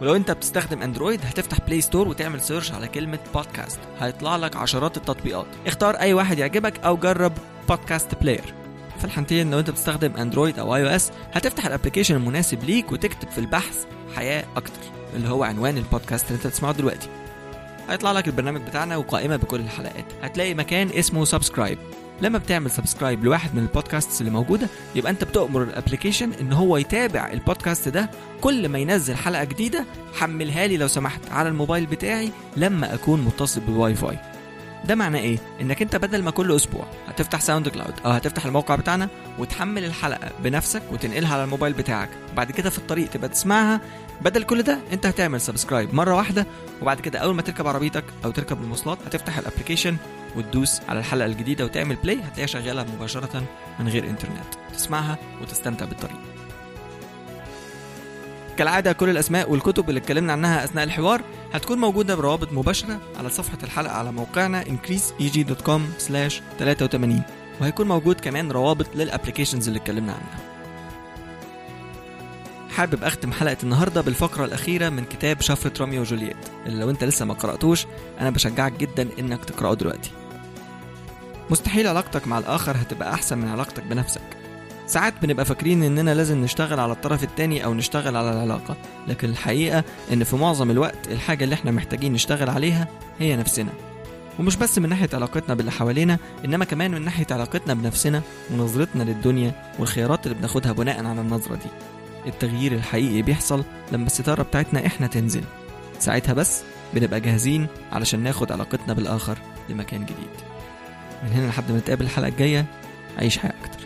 ولو انت بتستخدم اندرويد هتفتح Play Store وتعمل search على كلمة بودكاست هيطلع لك عشرات التطبيقات. اختار أي واحد يعجبك أو جرب podcast player في الحالتين لو انت بتستخدم اندرويد أو iOS هتفتح ال application المناسب ليك وتكتب في البحث حياة أكتر اللي هو عنوان البودكاست اللي انت بتسمعه دلوقتي. هيطلع لك البرنامج بتاعنا وقائمة بكل الحلقات. هتلاقي مكان اسمه subscribe. لما بتعمل subscribe لواحد من البودكاست اللي موجودة يبقى انت بتأمر ال application ان هو يتابع البودكاست ده. كل ما ينزل حلقة جديدة حملها لي لو سمحت على الموبايل بتاعي لما أكون متصل بالواي فاي. ده معناه إيه؟ إنك أنت بدل ما كل أسبوع هتفتح SoundCloud أو هتفتح الموقع بتاعنا وتحمل الحلقة بنفسك وتنقلها على الموبايل بتاعك بعد كده في الطريق تبقى تسمعها. بدل كل ده أنت هتعمل subscribe مرة واحدة وبعد كده أول ما تركب عربيتك أو تركب المواصلات هتفتح ال application وتدوس على الحلقة الجديدة وتعمل play هتلاقيها شغالة مباشرة من غير إنترنت. تسمعها وتستمتع بالطريق. كالعادة كل الأسماء والكتب اللي اتكلمنا عنها أثناء الحوار هتكون موجودة بروابط مباشرة على صفحة الحلقة على موقعنا increaseeg.com 83 وهيكون موجود كمان روابط لل applications اللي اتكلمنا عنها. حابب أختم حلقة النهاردة بالفقرة الأخيرة من كتاب شفرة روميو وجولييت. اللي لو أنت لسه ما قرأتوش أنا بشجعك جدا إنك تقرأه دلوقتي. مستحيل علاقتك مع الآخر هتبقى أحسن من علاقتك بنفسك. ساعات بنبقى فاكرين إننا لازم نشتغل على الطرف التاني أو نشتغل على العلاقة لكن الحقيقة إن في معظم الوقت الحاجة اللي إحنا محتاجين نشتغل عليها هي نفسنا. ومش بس من ناحية علاقتنا باللي حوالينا إنما كمان من ناحية علاقتنا بنفسنا ونظرتنا للدنيا والخيارات اللي بناخدها بناء على النظرة دي. التغيير الحقيقي بيحصل لما الستارة بتاعتنا إحنا تنزل. ساعتها بس بنبقى جاهزين علشان ناخد علاقتنا بالآخر لمكان جديد. من هنا لحد ما نتقابل الحلقة الجاية عيش حياة أكتر